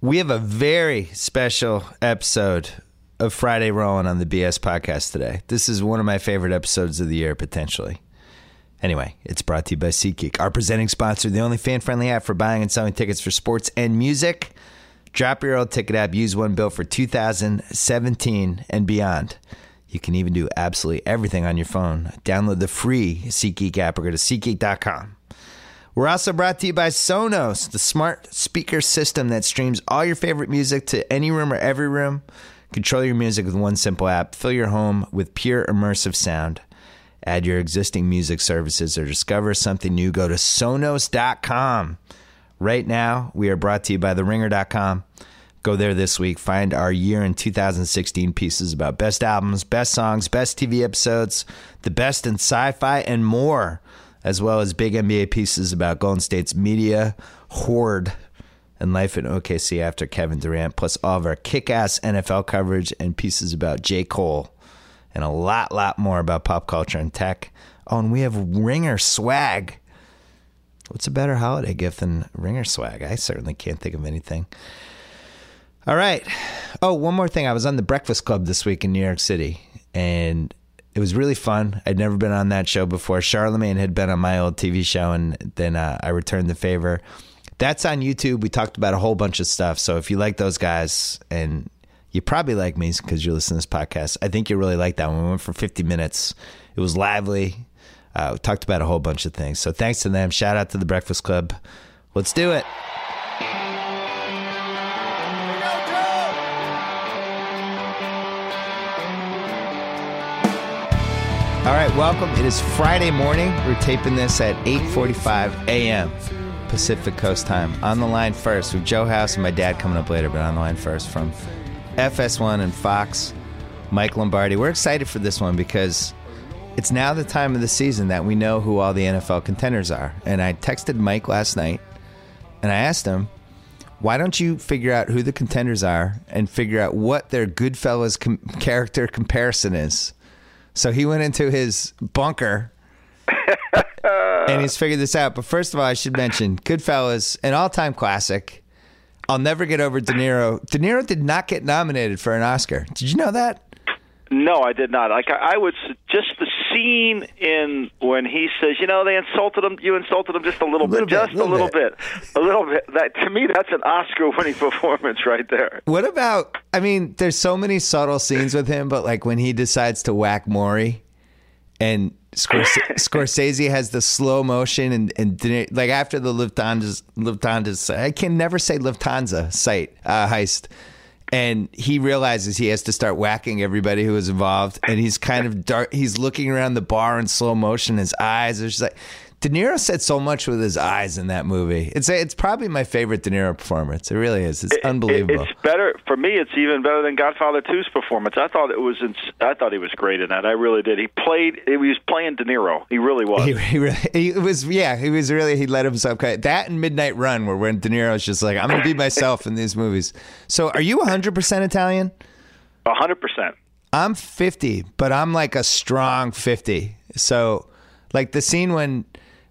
We have a very special episode of Friday Rolling on the BS podcast today. This is one of my favorite episodes of the year, potentially. Anyway, it's brought to you by SeatGeek, our presenting sponsor, the only fan friendly app for buying and selling tickets for sports and music. Drop your old ticket app, use one bill for 2017 and beyond. You can even do absolutely everything on your phone. Download the free SeatGeek app or go to SeatGeek.com. We're also brought to you by Sonos, the smart speaker system that streams all your favorite music to any room or every room. Control your music with one simple app. Fill your home with pure immersive sound. Add your existing music services or discover something new. Go to Sonos.com. Right now, we are brought to you by TheRinger.com. Go there this week. Find our year in 2016 pieces about best albums, best songs, best TV episodes, the best in sci fi, and more, as well as big NBA pieces about Golden State's media horde and life in OKC after Kevin Durant, plus all of our kick ass NFL coverage and pieces about J. Cole, and a lot, lot more about pop culture and tech. Oh, and we have Ringer swag. What's a better holiday gift than Ringer swag? I certainly can't think of anything. All right. Oh, one more thing. I was on the Breakfast Club this week in New York City, and it was really fun. I'd never been on that show before. Charlemagne had been on my old TV show, and then uh, I returned the favor. That's on YouTube. We talked about a whole bunch of stuff. So if you like those guys, and you probably like me because you listen to this podcast, I think you really like that one. We went for 50 minutes. It was lively. Uh, we talked about a whole bunch of things. So thanks to them. Shout out to the Breakfast Club. Let's do it. All right, welcome. It is Friday morning. We're taping this at 8:45 a.m. Pacific Coast time. On the line first with Joe House and my dad coming up later, but on the line first from FS1 and Fox, Mike Lombardi. We're excited for this one because it's now the time of the season that we know who all the NFL contenders are. And I texted Mike last night and I asked him, why don't you figure out who the contenders are and figure out what their Goodfellas com- character comparison is? So he went into his bunker and he's figured this out. But first of all, I should mention Goodfellas, an all-time classic. I'll never get over De Niro. De Niro did not get nominated for an Oscar. Did you know that? No, I did not. Like I, I was just the scene in when he says, you know, they insulted him. You insulted him just a little, Little bit, bit, just little a little bit. bit. a little bit. That to me, that's an Oscar-winning performance right there. What about? I mean, there's so many subtle scenes with him, but like when he decides to whack Morrie, and Scorse- Scorsese has the slow motion, and and like after the Lufthansa Lufthansa, I can never say Lufthansa site uh, heist. And he realizes he has to start whacking everybody who was involved, and he's kind of dark. He's looking around the bar in slow motion. His eyes are just like De Niro said so much with his eyes in that movie. It's it's probably my favorite De Niro performance. It really is. It's It- unbelievable. it's better for me. It's even better than Godfather 2's performance. I thought it was. Ins- I thought he was great in that. I really did. He played. He was playing De Niro. He really was. He, he really, he was, yeah, he was really, he let himself cut that and Midnight Run, where when De Niro's just like, I'm going to be myself in these movies. So, are you 100% Italian? Hundred percent. I'm 50, but I'm like a strong 50. So, like the scene when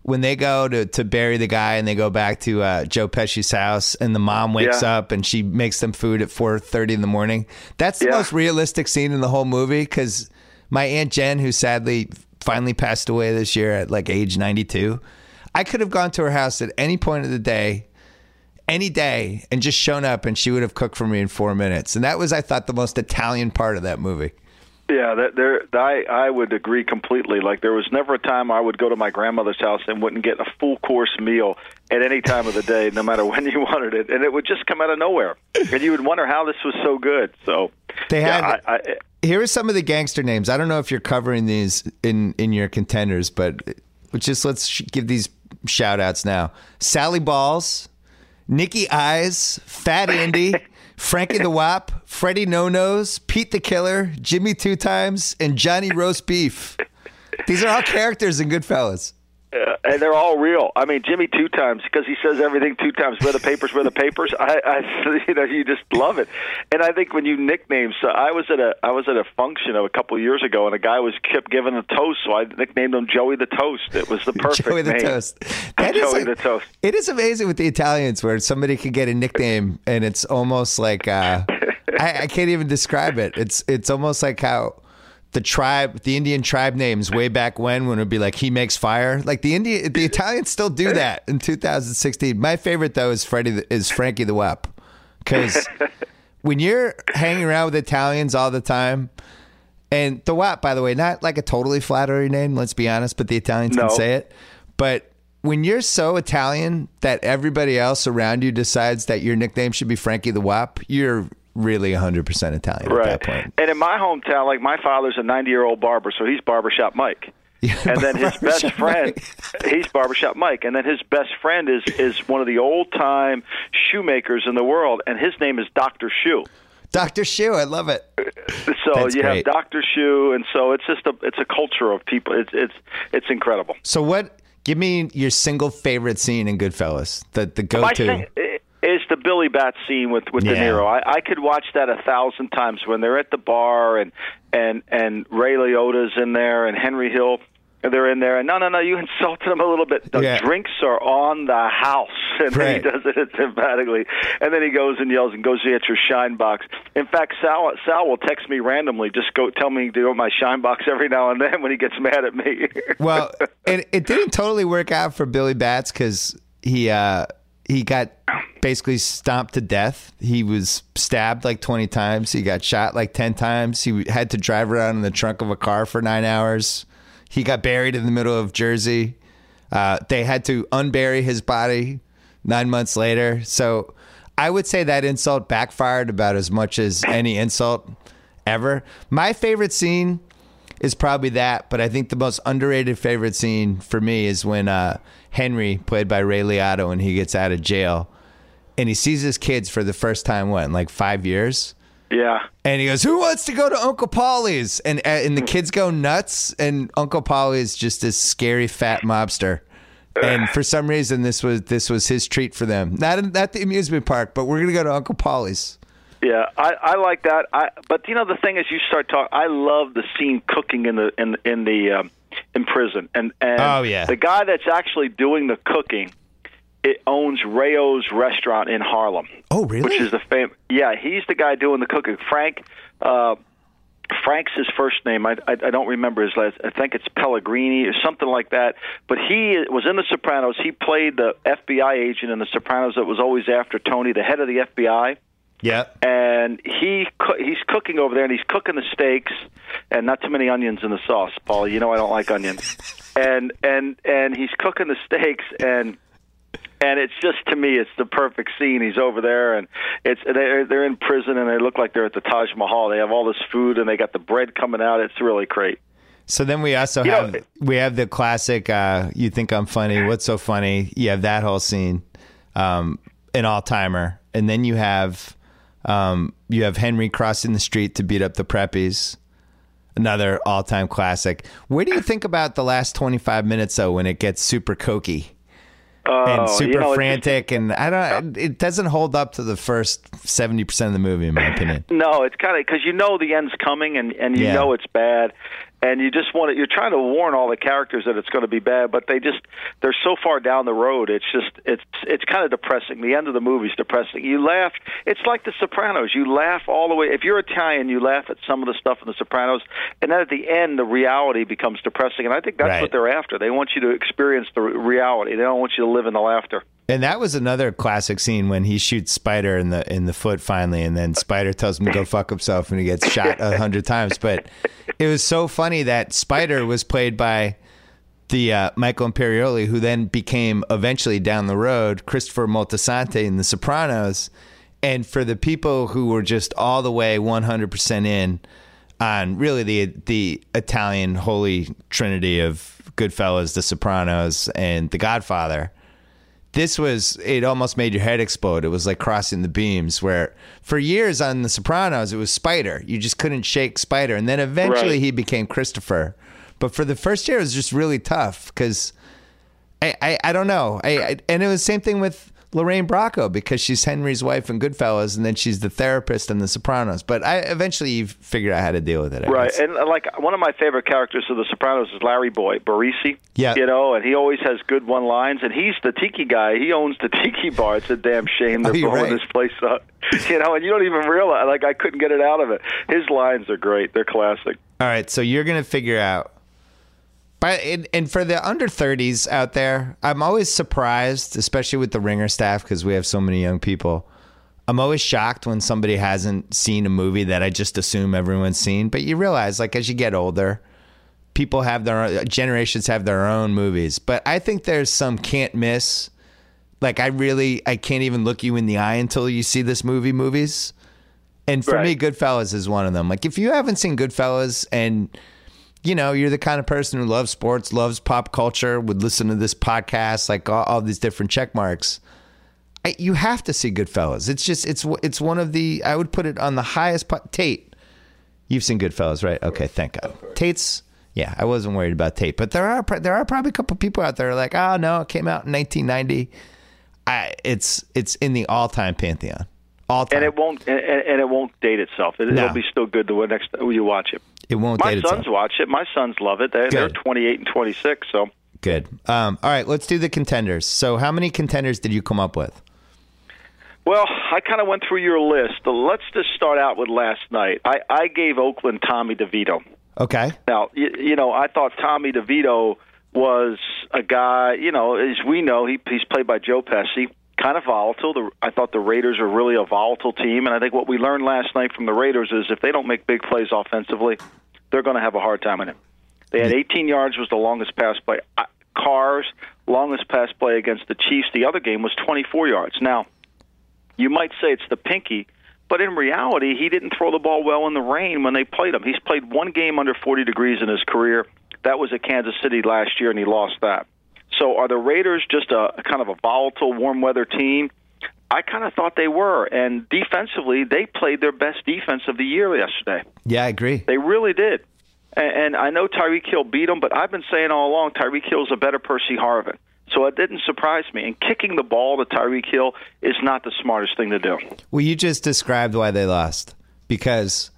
when they go to, to bury the guy and they go back to uh, Joe Pesci's house and the mom wakes Yeah. up and she makes them food at 4:30 in the morning. That's the Yeah. most realistic scene in the whole movie because my aunt Jen, who sadly finally passed away this year at like age 92, I could have gone to her house at any point of the day any day and just shown up and she would have cooked for me in four minutes. And that was, I thought, the most Italian part of that movie. Yeah, that there. I I would agree completely. Like there was never a time I would go to my grandmother's house and wouldn't get a full course meal at any time of the day, no matter when you wanted it, and it would just come out of nowhere, and you would wonder how this was so good. So They had. yeah, I, I, here are some of the gangster names. I don't know if you're covering these in in your contenders, but just let's sh- give these shout outs now. Sally Balls, Nikki Eyes, Fat Andy, Frankie the Wop, Freddie No Nose, Pete the Killer, Jimmy Two Times, and Johnny Roast Beef. These are all characters in Goodfellas. Uh, and they're all real. I mean, Jimmy two times because he says everything two times. Where the papers, where the papers. I, I, you know, you just love it. And I think when you nickname, so I was at a, I was at a function of a couple of years ago, and a guy was kept giving a toast, so I nicknamed him Joey the Toast. It was the perfect Joey the name. Toast. That is Joey like- the Toast. It is amazing with the Italians where somebody can get a nickname and it's almost like uh, I, I can't even describe it. It's it's almost like how the tribe, the Indian tribe names way back when, when it would be like he makes fire. Like the Indian, the Italians still do that in 2016. My favorite though is Freddie the- is Frankie the Wep because when you're hanging around with Italians all the time. And the Wap, by the way, not like a totally flattering name, let's be honest, but the Italians No. can say it. But when you're so Italian that everybody else around you decides that your nickname should be Frankie the Wap, you're really 100% Italian at that point. And in my hometown, like my father's a 90 year old barber, so he's Barbershop Mike. and then his best friend, Mike. he's Barbershop Mike. And then his best friend is is one of the old time shoemakers in the world, and his name is Doctor Shoe. Dr. Shoe, I love it. So That's you great. have Doctor Shoe, and so it's just a it's a culture of people. It's it's it's incredible. So what give me your single favorite scene in Goodfellas. The the go-to. Is the Billy Bat scene with with De Niro. I, I could watch that a thousand times when they're at the bar and and and Ray Liotta's in there and Henry Hill. They're in there, and no, no, no. You insulted him a little bit. The Yeah. drinks are on the house, and then he does it emphatically. And then he goes and yells and goes to get your shine box. In fact, Sal Sal will text me randomly, just go tell me to go my shine box every now and then when he gets mad at me. Well, it, it didn't totally work out for Billy Batts because he uh, he got basically stomped to death. He was stabbed like twenty times. He got shot like ten times. He had to drive around in the trunk of a car for nine hours. He got buried in the middle of Jersey. Uh, they had to unbury his body nine months later. So I would say that insult backfired about as much as any insult ever. My favorite scene is probably that, but I think the most underrated favorite scene for me is when uh, Henry, played by Ray Liotta, when he gets out of jail and he sees his kids for the first time, what, in like five years? yeah. And he goes, "Who wants to go to Uncle Paulie's?" And uh, and the kids go nuts. And Uncle Paulie is just this scary fat mobster. And for some reason, this was this was his treat for them. Not in, not the amusement park, but we're gonna go to Uncle Paulie's. Yeah, I, I like that. I but you know the thing is, you start talking. I love the scene cooking in the in in the um, in prison, and and Oh, yeah. the guy that's actually doing the cooking, it owns Rao's restaurant in Harlem. Oh, really? Which is the fam. Yeah, he's the guy doing the cooking. Frank. Uh, Frank's his first name. I, I I don't remember his last. I think it's Pellegrini or something like that. But he was in The Sopranos. He played the FBI agent in The Sopranos that was always after Tony, the head of the FBI Yeah. and he he's cooking over there, and he's cooking the steaks, and not too many onions in the sauce, Paul. You know I don't like onions, and and and he's cooking the steaks, and and it's just to me, it's the perfect scene. He's over there, and it's they're they're in prison, and they look like they're at the Taj Mahal. They have all this food, and they got the bread coming out. It's really great. So then we also You know- have we have the classic. Uh, you think I'm funny? What's so funny? You have that whole scene, um, an all timer, and then you have um, you have Henry crossing the street to beat up the preppies. Another all time classic. Where do you think about the last 25 minutes though, when it gets super cokey and Oh, super you know, frantic, and I don't. It doesn't hold up to the first 70 percent of the movie, in my opinion. No, it's kind of because you know the end's coming, and and you Yeah. know it's bad, and you just want to. You're trying to warn all the characters that it's going to be bad, but they just they're so far down the road. It's just it's it's kind of depressing. The end of the movie's depressing. You laugh. It's like The Sopranos. You laugh all the way. If you're Italian, you laugh at some of the stuff in The Sopranos, and then at the end, the reality becomes depressing. And I think that's Right. what they're after. They want you to experience the reality. They don't want you to live in the laughter. And that was another classic scene when he shoots Spider in the in the foot finally, and then Spider tells him to go fuck himself, and he gets shot a hundred times. But it was so funny that Spider was played by the uh, Michael Imperioli, who then became eventually down the road Christopher Moltisanti in The Sopranos. And for the people who were just all the way one hundred percent in on really the the Italian holy trinity of Goodfellas, The Sopranos, and The Godfather this was it almost made your head explode it was like crossing the beams where for years on the sopranos it was spider you just couldn't shake spider and then eventually Right. he became christopher but for the first year it was just really tough because I, I, I don't know. I, I and it was the same thing with Lorraine Bracco because she's Henry's wife in Goodfellas, and then she's the therapist in The Sopranos. But I eventually you figured out how to deal with it. I Right, guess. and uh, like one of my favorite characters of The Sopranos is Larry Boy Barese. Yeah. you know, and he always has good one lines, and he's the tiki guy. He owns the tiki bar. It's a damn shame they're Oh, blowing right. this place up. You know, and you don't even realize. Like I couldn't get it out of it. His lines are great. They're classic. All right, so you're gonna figure out. But and, and for the under 30s out there, I'm always surprised, especially with the ringer staff, because we have so many young people. I'm always shocked when somebody hasn't seen a movie that I just assume everyone's seen. But you realize, like, as you get older, people have their own, generations have their own movies. But I think there's some can't miss. Like, I really, I can't even look you in the eye until you see this movie movies. And for me, Goodfellas is one of them. Like, if you haven't seen Goodfellas and you know, you're the kind of person who loves sports, loves pop culture, would listen to this podcast, like all, all these different check marks. I, you have to see Goodfellas. It's just it's it's one of the I would put it on the highest po- Tate. You've seen Goodfellas, right? Okay, thank God. Tate's yeah, I wasn't worried about Tate, but there are there are probably a couple people out there like, oh no, it came out in 1990. I it's it's in the all time pantheon, all time. And it won't and, and it won't date itself. It, No. It'll be still good the next time you watch it. It won't My sons watch it. My sons love it. They're, they're 28 and 26. So Good. Um, all right, let's do the contenders. So, how many contenders did you come up with? Well, I kind of went through your list. Let's just start out with last night. I, I gave Oakland Tommy DeVito. Okay. Now, you, you know, I thought Tommy DeVito was a guy, you know, as we know, he, he's played by Joe Pesci, kind of volatile. The, I thought the Raiders are really a volatile team, and I think what we learned last night from the Raiders is if they don't make big plays offensively, they're going to have a hard time in it. They had 18 yards was the longest pass play. Uh, Carr's longest pass play against the Chiefs. The other game was 24 yards. Now, you might say it's the pinky, but in reality, he didn't throw the ball well in the rain when they played him. He's played one game under 40 degrees in his career. That was at Kansas City last year, and he lost that. So, are the Raiders just a, kind of a volatile, warm weather team? I kind of thought they were, and defensively, they played their best defense of the year yesterday. Yeah, I agree. They really did. And, and I know Tyreek Hill beat them, but I've been saying all along Tyreek Hill's a better Percy Harvin. So it didn't surprise me. And kicking the ball to Tyreek Hill is not the smartest thing to do. Well, you just described why they lost. Because,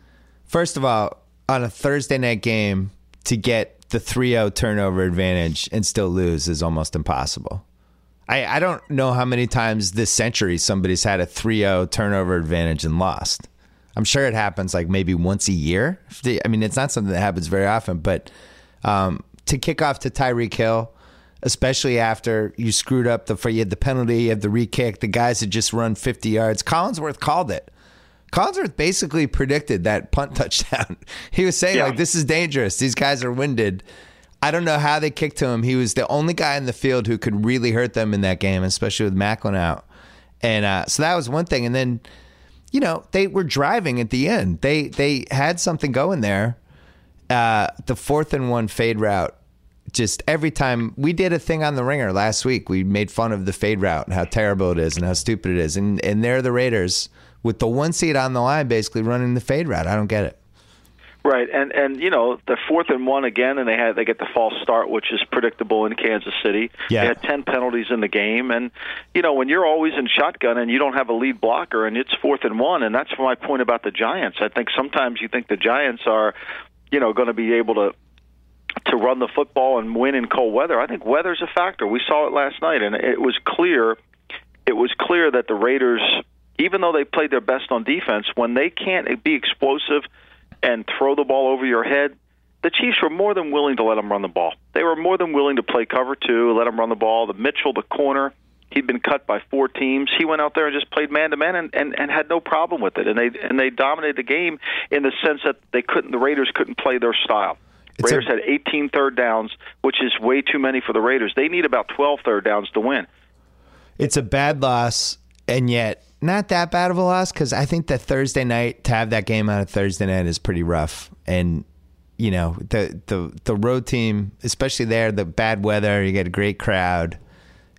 first of all, on a Thursday night game, to get the 3 0 turnover advantage and still lose is almost impossible. I, I don't know how many times this century somebody's had a 3 0 turnover advantage and lost. I'm sure it happens like maybe once a year. I mean, it's not something that happens very often, but um, to kick off to Tyreek Hill, especially after you screwed up the you had the penalty, you had the re kick, the guys had just run 50 yards. Collinsworth called it. Collinsworth basically predicted that punt touchdown. He was saying Yeah. like, "This is dangerous. These guys are winded." I don't know how they kicked to him. He was the only guy in the field who could really hurt them in that game, especially with Maclin out. And uh, so that was one thing. And then, you know, they were driving at the end. They they had something going there. Uh, the fourth and one fade route. Just every time we did a thing on the ringer last week, we made fun of the fade route and how terrible it is and how stupid it is. And and they're the Raiders with the one seat on the line, basically running the fade route. I don't get it. Right, and and you know the fourth and one again, and they had they get the false start, which is predictable in Kansas City. Yeah. They had ten penalties in the game, and you know when you're always in shotgun and you don't have a lead blocker, and it's fourth and one, and that's my point about the Giants. I think sometimes you think the Giants are, you know, going to be able to to run the football and win in cold weather. I think weather's a factor. We saw it last night, and it was clear. It was clear that the Raiders, even though they played their best on defense, when they can't be explosive and throw the ball over your head, the Chiefs were more than willing to let them run the ball. They were more than willing to play cover two, let them run the ball. The Mitchell, the corner, he'd been cut by four teams. He went out there and just played man to man and and had no problem with it. And they and they dominated the game in the sense that they couldn't. The Raiders couldn't play their style. It's Raiders a- had 18 third downs, which is way too many for the Raiders. They need about 12 third downs to win. It's a bad loss, and yet not that bad of a loss because I think that Thursday night to have that game on a Thursday night is pretty rough. And you know the the the road team, especially there, the bad weather, you get a great crowd,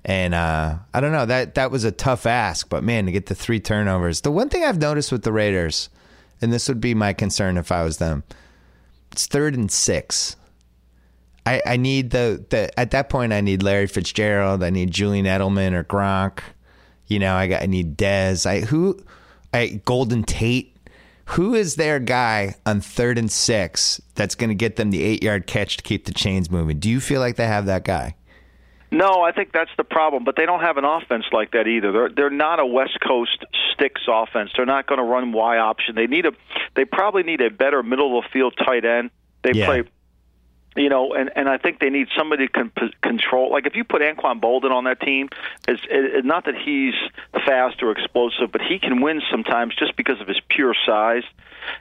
and uh, I don't know that that was a tough ask. But man, to get the three turnovers, the one thing I've noticed with the Raiders, and this would be my concern if I was them, it's third and six. I, I need the, the at that point I need Larry Fitzgerald, I need Julian Edelman or Gronk. You know, I got I need Dez. I who I Golden Tate. Who is their guy on third and six that's going to get them the eight yard catch to keep the chains moving? Do you feel like they have that guy? No, I think that's the problem. But they don't have an offense like that either. They're they're not a West Coast sticks offense. They're not going to run Y option. They need a they probably need a better middle of the field tight end. They Yeah. play. You know, and and I think they need somebody to con- control. Like if you put Anquan Boldin on that team, it's it, not that he's fast or explosive, but he can win sometimes just because of his pure size,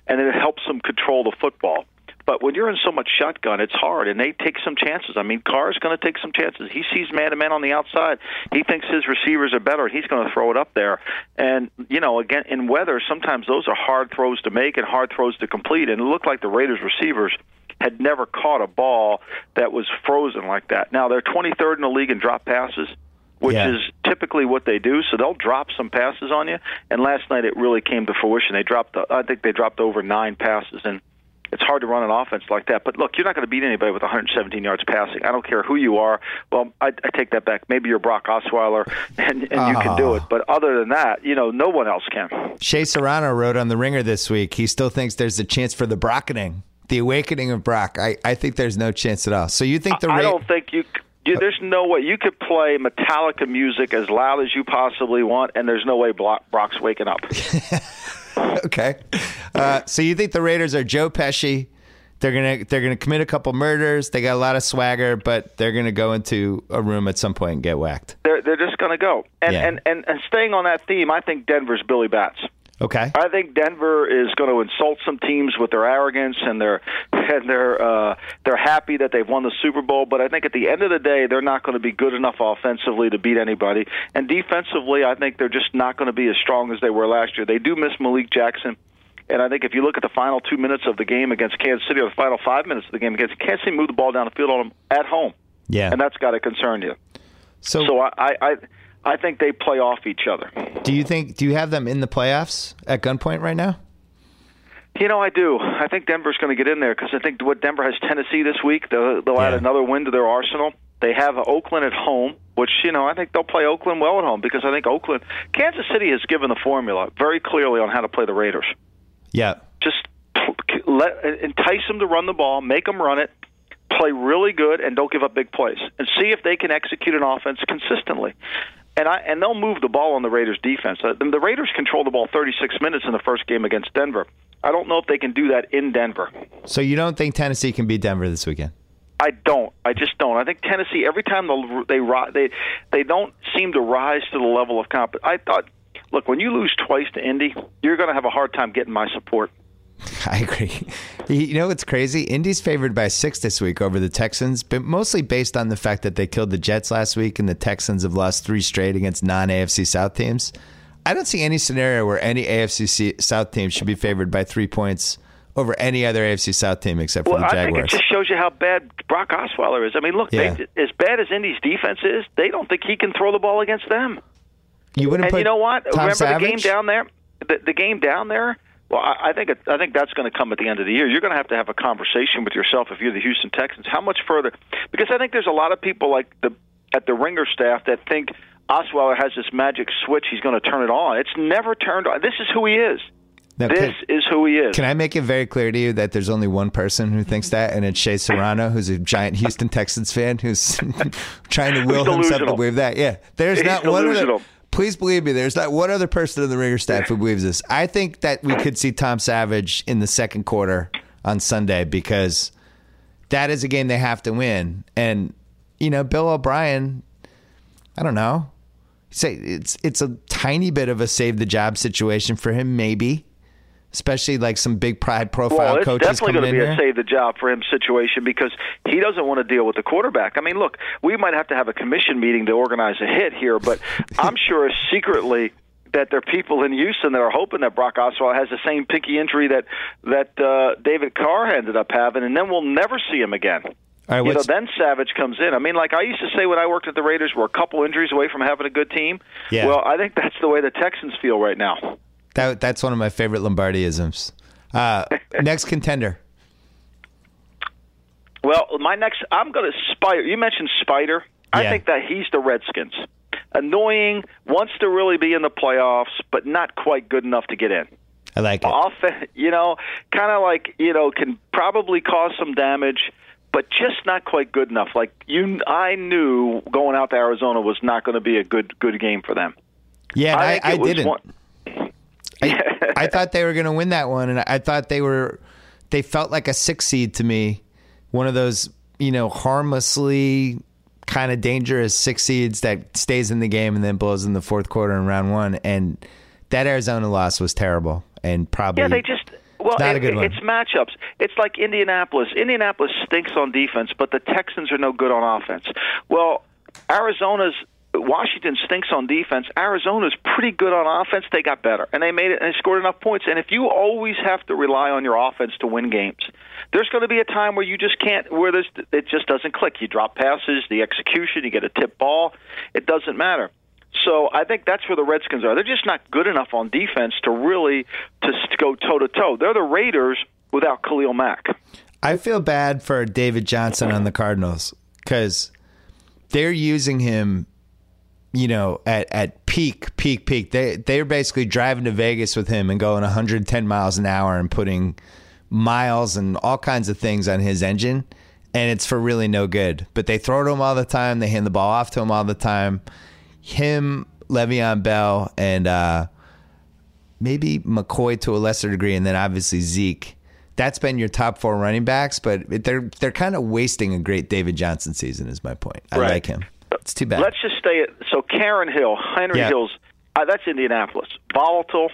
and it helps him control the football. But when you're in so much shotgun, it's hard, and they take some chances. I mean, Carr's going to take some chances. He sees man to man on the outside. He thinks his receivers are better. and He's going to throw it up there. And you know, again, in weather, sometimes those are hard throws to make and hard throws to complete. And it looked like the Raiders receivers had never caught a ball that was frozen like that. Now they're 23rd in the league in drop passes which Yeah. is typically what they do. So they'll drop some passes on you. And last night it really came to fruition. They dropped, uh, I think they dropped over nine passes, and it's hard to run an offense like that. But look, you're not going to beat anybody with 117 yards passing. I don't care who you are. Well, I, I take that back. Maybe you're Brock Osweiler, and, and you can do it. Ah. But other than that, you know, no one else can. Shea Serrano wrote on the Ringer this week. He still thinks there's a chance for the Brockening, the awakening of Brock. I, I think there's no chance at all. So you think the I Ra- don't think you. you there's no way you could play Metallica music as loud as you possibly want, and there's no way Brock, Brock's waking up. okay. Uh, so you think the Raiders are Joe Pesci? They're gonna they're gonna commit a couple murders. They got a lot of swagger, but they're gonna go into a room at some point and get whacked. they're they're just going to go. And, Yeah. and and and staying on that theme, I think Denver's Billy Batts. Okay. I think Denver is going to insult some teams with their arrogance and their and their uh, they're happy that they've won the Super Bowl. But I think at the end of the day, they're not going to be good enough offensively to beat anybody. And defensively, I think they're just not going to be as strong as they were last year. They do miss Malik Jackson. And I think if you look at the final two minutes of the game against Kansas City, or the final five minutes of the game against Kansas City, move the ball down the field on them at home, Yeah. and that's got to concern you. So, So I, I, I, think they play off each other. do you think do you have them in the playoffs at gunpoint right now? You know, I do. I think Denver's going to get in there because I think what Denver has Tennessee this week. They'll, they'll add another win to their arsenal. They have Oakland at home, which you know I think they'll play Oakland well at home because I think Oakland, Kansas City has given the formula very clearly on how to play the Raiders. Yeah. Just let entice them to run the ball, make them run it, play really good, and don't give up big plays, and see if they can execute an offense consistently. And I and they'll move the ball on the Raiders defense. Uh, The Raiders control the ball 36 minutes in the first game against Denver. I don't know if they can do that in Denver. So you don't think Tennessee can beat Denver this weekend? I don't. I just don't. I think Tennessee every time they they they they don't seem to rise to the level of comp. I thought, look, when you lose twice to Indy, you're going to have a hard time getting my support. I agree. You know what's crazy? Indy's favored by six this week over the Texans, but mostly based on the fact that they killed the Jets last week and the Texans have lost three straight against non AFC South teams. I don't see any scenario where any AFC South team should be favored by three points over any other AFC South team except for Well, the I think it Jaguars. just shows you how bad Brock Osweiler is. I mean, look, Yeah. they, as bad as Indy's defense is, they don't think he can throw the ball against them. you wouldn't And put you know what? Tom Remember Savage? the game down there? The, the game down there. Well, I, think it, I think that's going to come at the end of the year. You're going to have to have a conversation with yourself if you're the Houston Texans. How much further? Because I think there's a lot of people like the at the Ringer staff that think Osweiler has this magic switch. He's going to turn it on. It's never turned on. This is who he is. Now, This can, is who he is. can I make it very clear to you that there's only one person who thinks that, and it's Shea Serrano, who's a giant Houston Texans fan, who's trying to will himself to delusional. believe that. Yeah, there's He's not one other. delusional. Please believe me, there's not one other person in the Ringer staff who believes this. I think that we could see Tom Savage in the second quarter on Sunday because that is a game they have to win. And you know, Bill O'Brien, I don't know, say it's it's a tiny bit of a save the job situation for him, maybe. Especially like some big pride profile Well, it's coaches definitely going to be a save the job for him situation because he doesn't want to deal with the quarterback. I mean, look, we might have to have a commission meeting to organize a hit here, but I'm sure secretly that there are people in Houston that are hoping that Brock Osweiler has the same pinky injury that that uh, David Carr ended up having, and then we'll never see him again. Right, you know, then Savage comes in. I mean, like I used to say when I worked at the Raiders, we're a couple injuries away from having a good team. Yeah. Well, I think that's the way the Texans feel right now. That that's one of my favorite Lombardi-isms. Uh, next contender. Well, my next, I'm going to Spider. You mentioned Spider. I Yeah. think that he's the Redskins. Annoying, wants to really be in the playoffs, but not quite good enough to get in. I like it. Off, you know, kind of like you know, can probably cause some damage, but just not quite good enough. Like you, I knew going out to Arizona was not going to be a good good game for them. Yeah, and I, I, didn't. one- I, I thought they were going to win that one, and I thought they were. They felt like a six seed to me, one of those you know harmlessly kind of dangerous six seeds that stays in the game and then blows in the fourth quarter in round one. And that Arizona loss was terrible, and probably Yeah, they just well, it- it's matchups. It's like Indianapolis. Indianapolis stinks on defense, but the Texans are no good on offense. Well, Arizona's Washington stinks on defense. Arizona's pretty good on offense. They got better, and they made it and they scored enough points. And if you always have to rely on your offense to win games, there's going to be a time where you just can't. Where there's it just doesn't click. You drop passes, the execution, you get a tip ball. It doesn't matter. So I think that's where the Redskins are. They're just not good enough on defense to really to go toe to toe. They're the Raiders without Khalil Mack. I feel bad for David Johnson on the Cardinals because they're using him, you know, at, at peak, peak, peak. They they're basically driving to Vegas with him and going 110 miles an hour and putting miles and all kinds of things on his engine, and it's for really no good. But they throw to him all the time. They hand the ball off to him all the time. Him, Le'Veon Bell, and uh, maybe McCoy to a lesser degree, and then obviously Zeke. That's been your top four running backs, but they're they're kind of wasting a great David Johnson season. Is my point. I Right. like him. It's too bad. Let's just stay at so Karen Hill, Henry Yeah. Hills. Uh, that's Indianapolis. Volatile.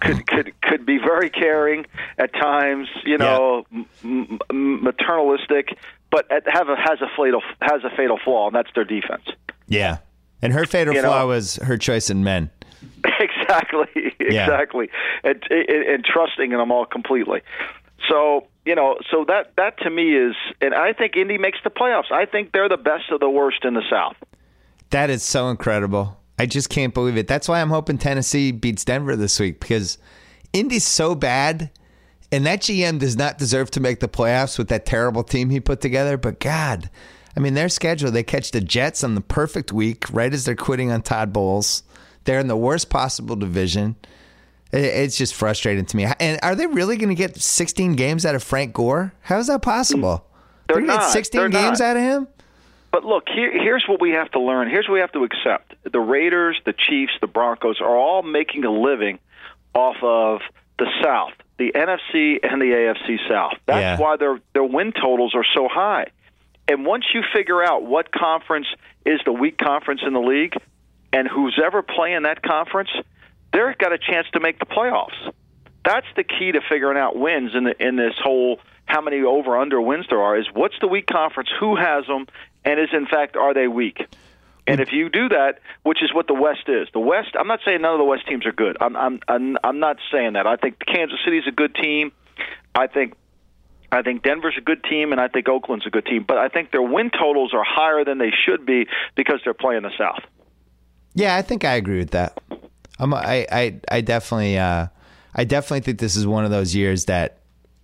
could could could be very caring at times. You know, m- m- m- maternalistic, but at, have a, has a fatal has a fatal flaw, and that's their defense. yeah, and her fatal You know- flaw was her choice in men. exactly, Yeah. exactly, and, and, and trusting in them all completely. So you know, so that that to me is, and I think Indy makes the playoffs. I think they're the best of the worst in the South. That is so incredible. I just can't believe it. That's why I'm hoping Tennessee beats Denver this week because Indy's so bad, and that GM does not deserve to make the playoffs with that terrible team he put together. But God, I mean, their schedule, they catch the Jets on the perfect week right as they're quitting on Todd Bowles. They're in the worst possible division. It- It's just frustrating to me. And are they really going to get 16 games out of Frank Gore? How is that possible? They're gonna get not. 16 They're games not. out of him? But look, here, here's what we have to learn. Here's what we have to accept. The Raiders, the Chiefs, the Broncos are all making a living off of the South, the NFC and the AFC South. That's Yeah. why their their win totals are so high. And once you figure out what conference is the weak conference in the league, and who's ever playing that conference, they've got a chance to make the playoffs. That's the key to figuring out wins in the in this whole how many over under wins there are is what's the weak conference, who has them, and is in fact are they weak? And if you do that, which is what the West is, the West. I'm not saying none of the West teams are good. I'm I'm I'm, I'm not saying that. I think Kansas City's a good team. I think I think Denver's a good team, and I think Oakland's a good team. But I think their win totals are higher than they should be because they're playing the South. Yeah, I think I agree with that. I'm, I, I, I definitely, uh, I definitely think this is one of those years that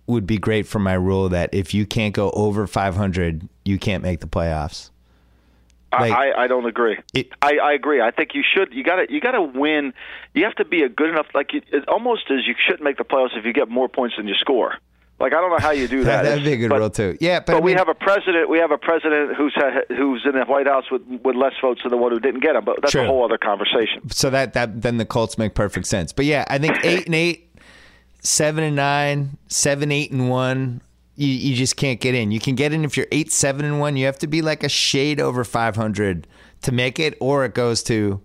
would be great for my rule that if you can't go over 500, you can't make the playoffs. Like- I, I, don't agree. It- I, I agree. I think you should. You got to. You got to win. You have to be a good enough. Like you, it's almost as you shouldn't make the playoffs if you get more points than you score. Like I don't know how you do that. That'd be a good but, rule too. Yeah, but, But, I we have a president. We have a president who's ha- who's in the White House with with less votes than the one who didn't get him. But that's True. a whole other conversation. so that that then the Colts make perfect sense. But yeah, I think eight and eight, seven and nine, seven eight and one. You, you just can't get in. You can get in if you're eight seven and one. You have to be like a shade over 500 to make it, or it goes to,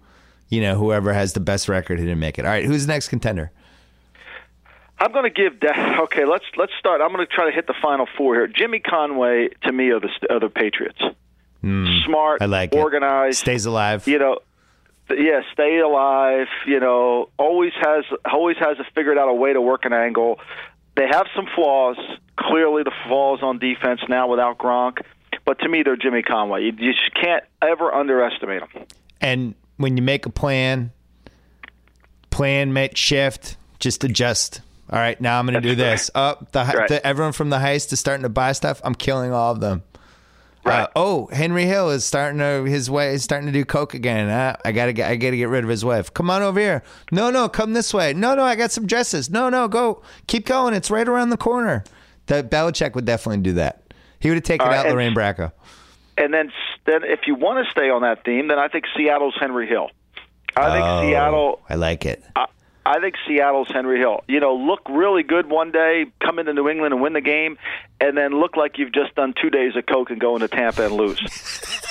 you know, whoever has the best record who didn't make it. All right, who's the next contender? I'm going to give. Da- okay, let's let's start. I'm going to try to hit the final four here. Jimmy Conway to me are the are the Patriots. Smart, Hmm. I like it. organized, Stays alive. you know yeah stay alive you know always has always has figured out a way to work an angle they have some flaws clearly the flaws on defense now without Gronk but to me they're Jimmy Conway you you just can't ever underestimate them And when you make a plan, plan, make shift, just adjust. All right, now I'm going to do this. Up, oh, the, Right. the everyone from the heist is starting to buy stuff. I'm killing all of them. Right. Uh, oh, Henry Hill is starting to his way is starting to do coke again. Uh, I gotta get I gotta get rid of his wife. Come on over here. No, no, come this way. No, no, I got some dresses. No, no, go. Keep going. It's right around the corner. That Belichick would definitely do that. He would have taken right, out and- Lorraine Bracco. And then, then if you want to stay on that theme, then I think Seattle's Henry Hill. I think Oh, Seattle. I like it. I, I think Seattle's Henry Hill. You know, look really good one day, come into New England and win the game, and then look like you've just done two days of coke and go into Tampa and lose.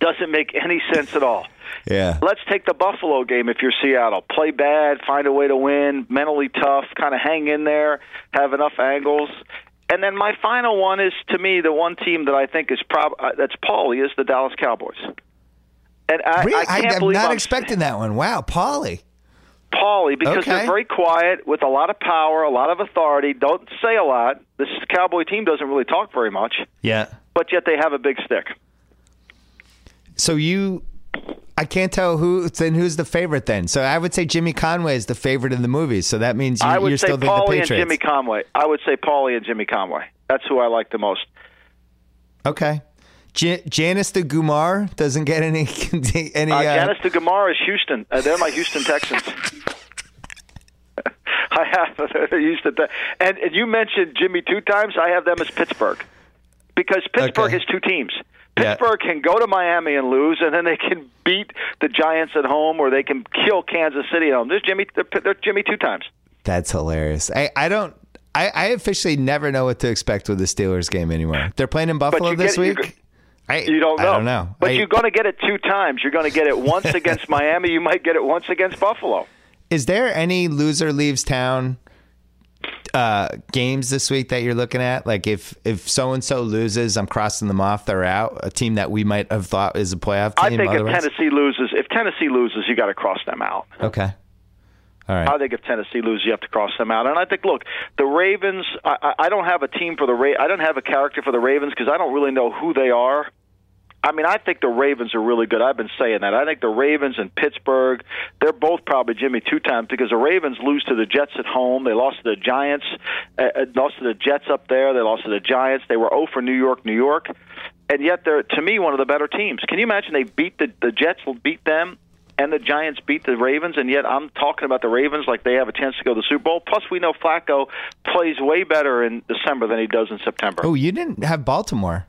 Doesn't make any sense at all. Yeah. Let's take the Buffalo game if you're Seattle. Play bad, find a way to win, mentally tough, kind of hang in there, have enough angles. And then my final one is to me the one team that I think is prob uh, that's Paulie is the Dallas Cowboys. And I, Really? I can't am believe not I'm expecting that one. Wow, Paulie. Paulie because Okay. they're very quiet with a lot of power, a lot of authority, don't say a lot. This Cowboy team doesn't really talk very much, Yeah. but yet they have a big stick. So you, I can't tell who. Then who's the favorite then? So I would say Jimmy Conway is the favorite in the movie. So that means you, I would you're say still think the Paulie and Jimmy Conway. I would say Paulie and Jimmy Conway. That's who I like the most. Okay. J- Janice de Gumar doesn't get any any. Uh, Uh, Janice de Gumar is Houston. Uh, they're my Houston Texans. I have Houston, Te- and, and you mentioned Jimmy two times. I have them as Pittsburgh because Pittsburgh Okay. has two teams. Yeah. Pittsburgh can go to Miami and lose, and then they can beat the Giants at home, or they can kill Kansas City at home. There's Jimmy. They're, they're Jimmy two times. That's hilarious. I, I don't. I, I officially never know what to expect with the Steelers game anymore. They're playing in Buffalo this get- week. I, You don't know. I don't know. But I- you're going to get it two times. You're going to get it once against Miami. You might get it once against Buffalo. Is there any loser leaves town uh, games this week that you're looking at? Like if if so and so loses, I'm crossing them off. They're out. A team that we might have thought is a playoff team. I think if? Tennessee loses, if Tennessee loses, you got to cross them out. Okay. I think if Tennessee loses, you have to cross them out. And I think, look, the Ravens. I, I I don't have a team for the Ra- I don't have a character for the Ravens because I don't really know who they are. I mean, I think the Ravens are really good. I've been saying that. I think the Ravens and Pittsburgh, they're both probably Jimmy two times because the Ravens lose to the Jets at home. They lost to the Giants, uh, uh, lost to the Jets up there. They lost to the Giants. They were 0 for New York, New York, and yet they're to me one of the better teams. Can you imagine they beat the the Jets beat them and the Giants beat the Ravens, and yet I'm talking about the Ravens like they have a chance to go to the Super Bowl. Plus, we know Flacco plays way better in December than he does in September. Oh, you didn't have Baltimore.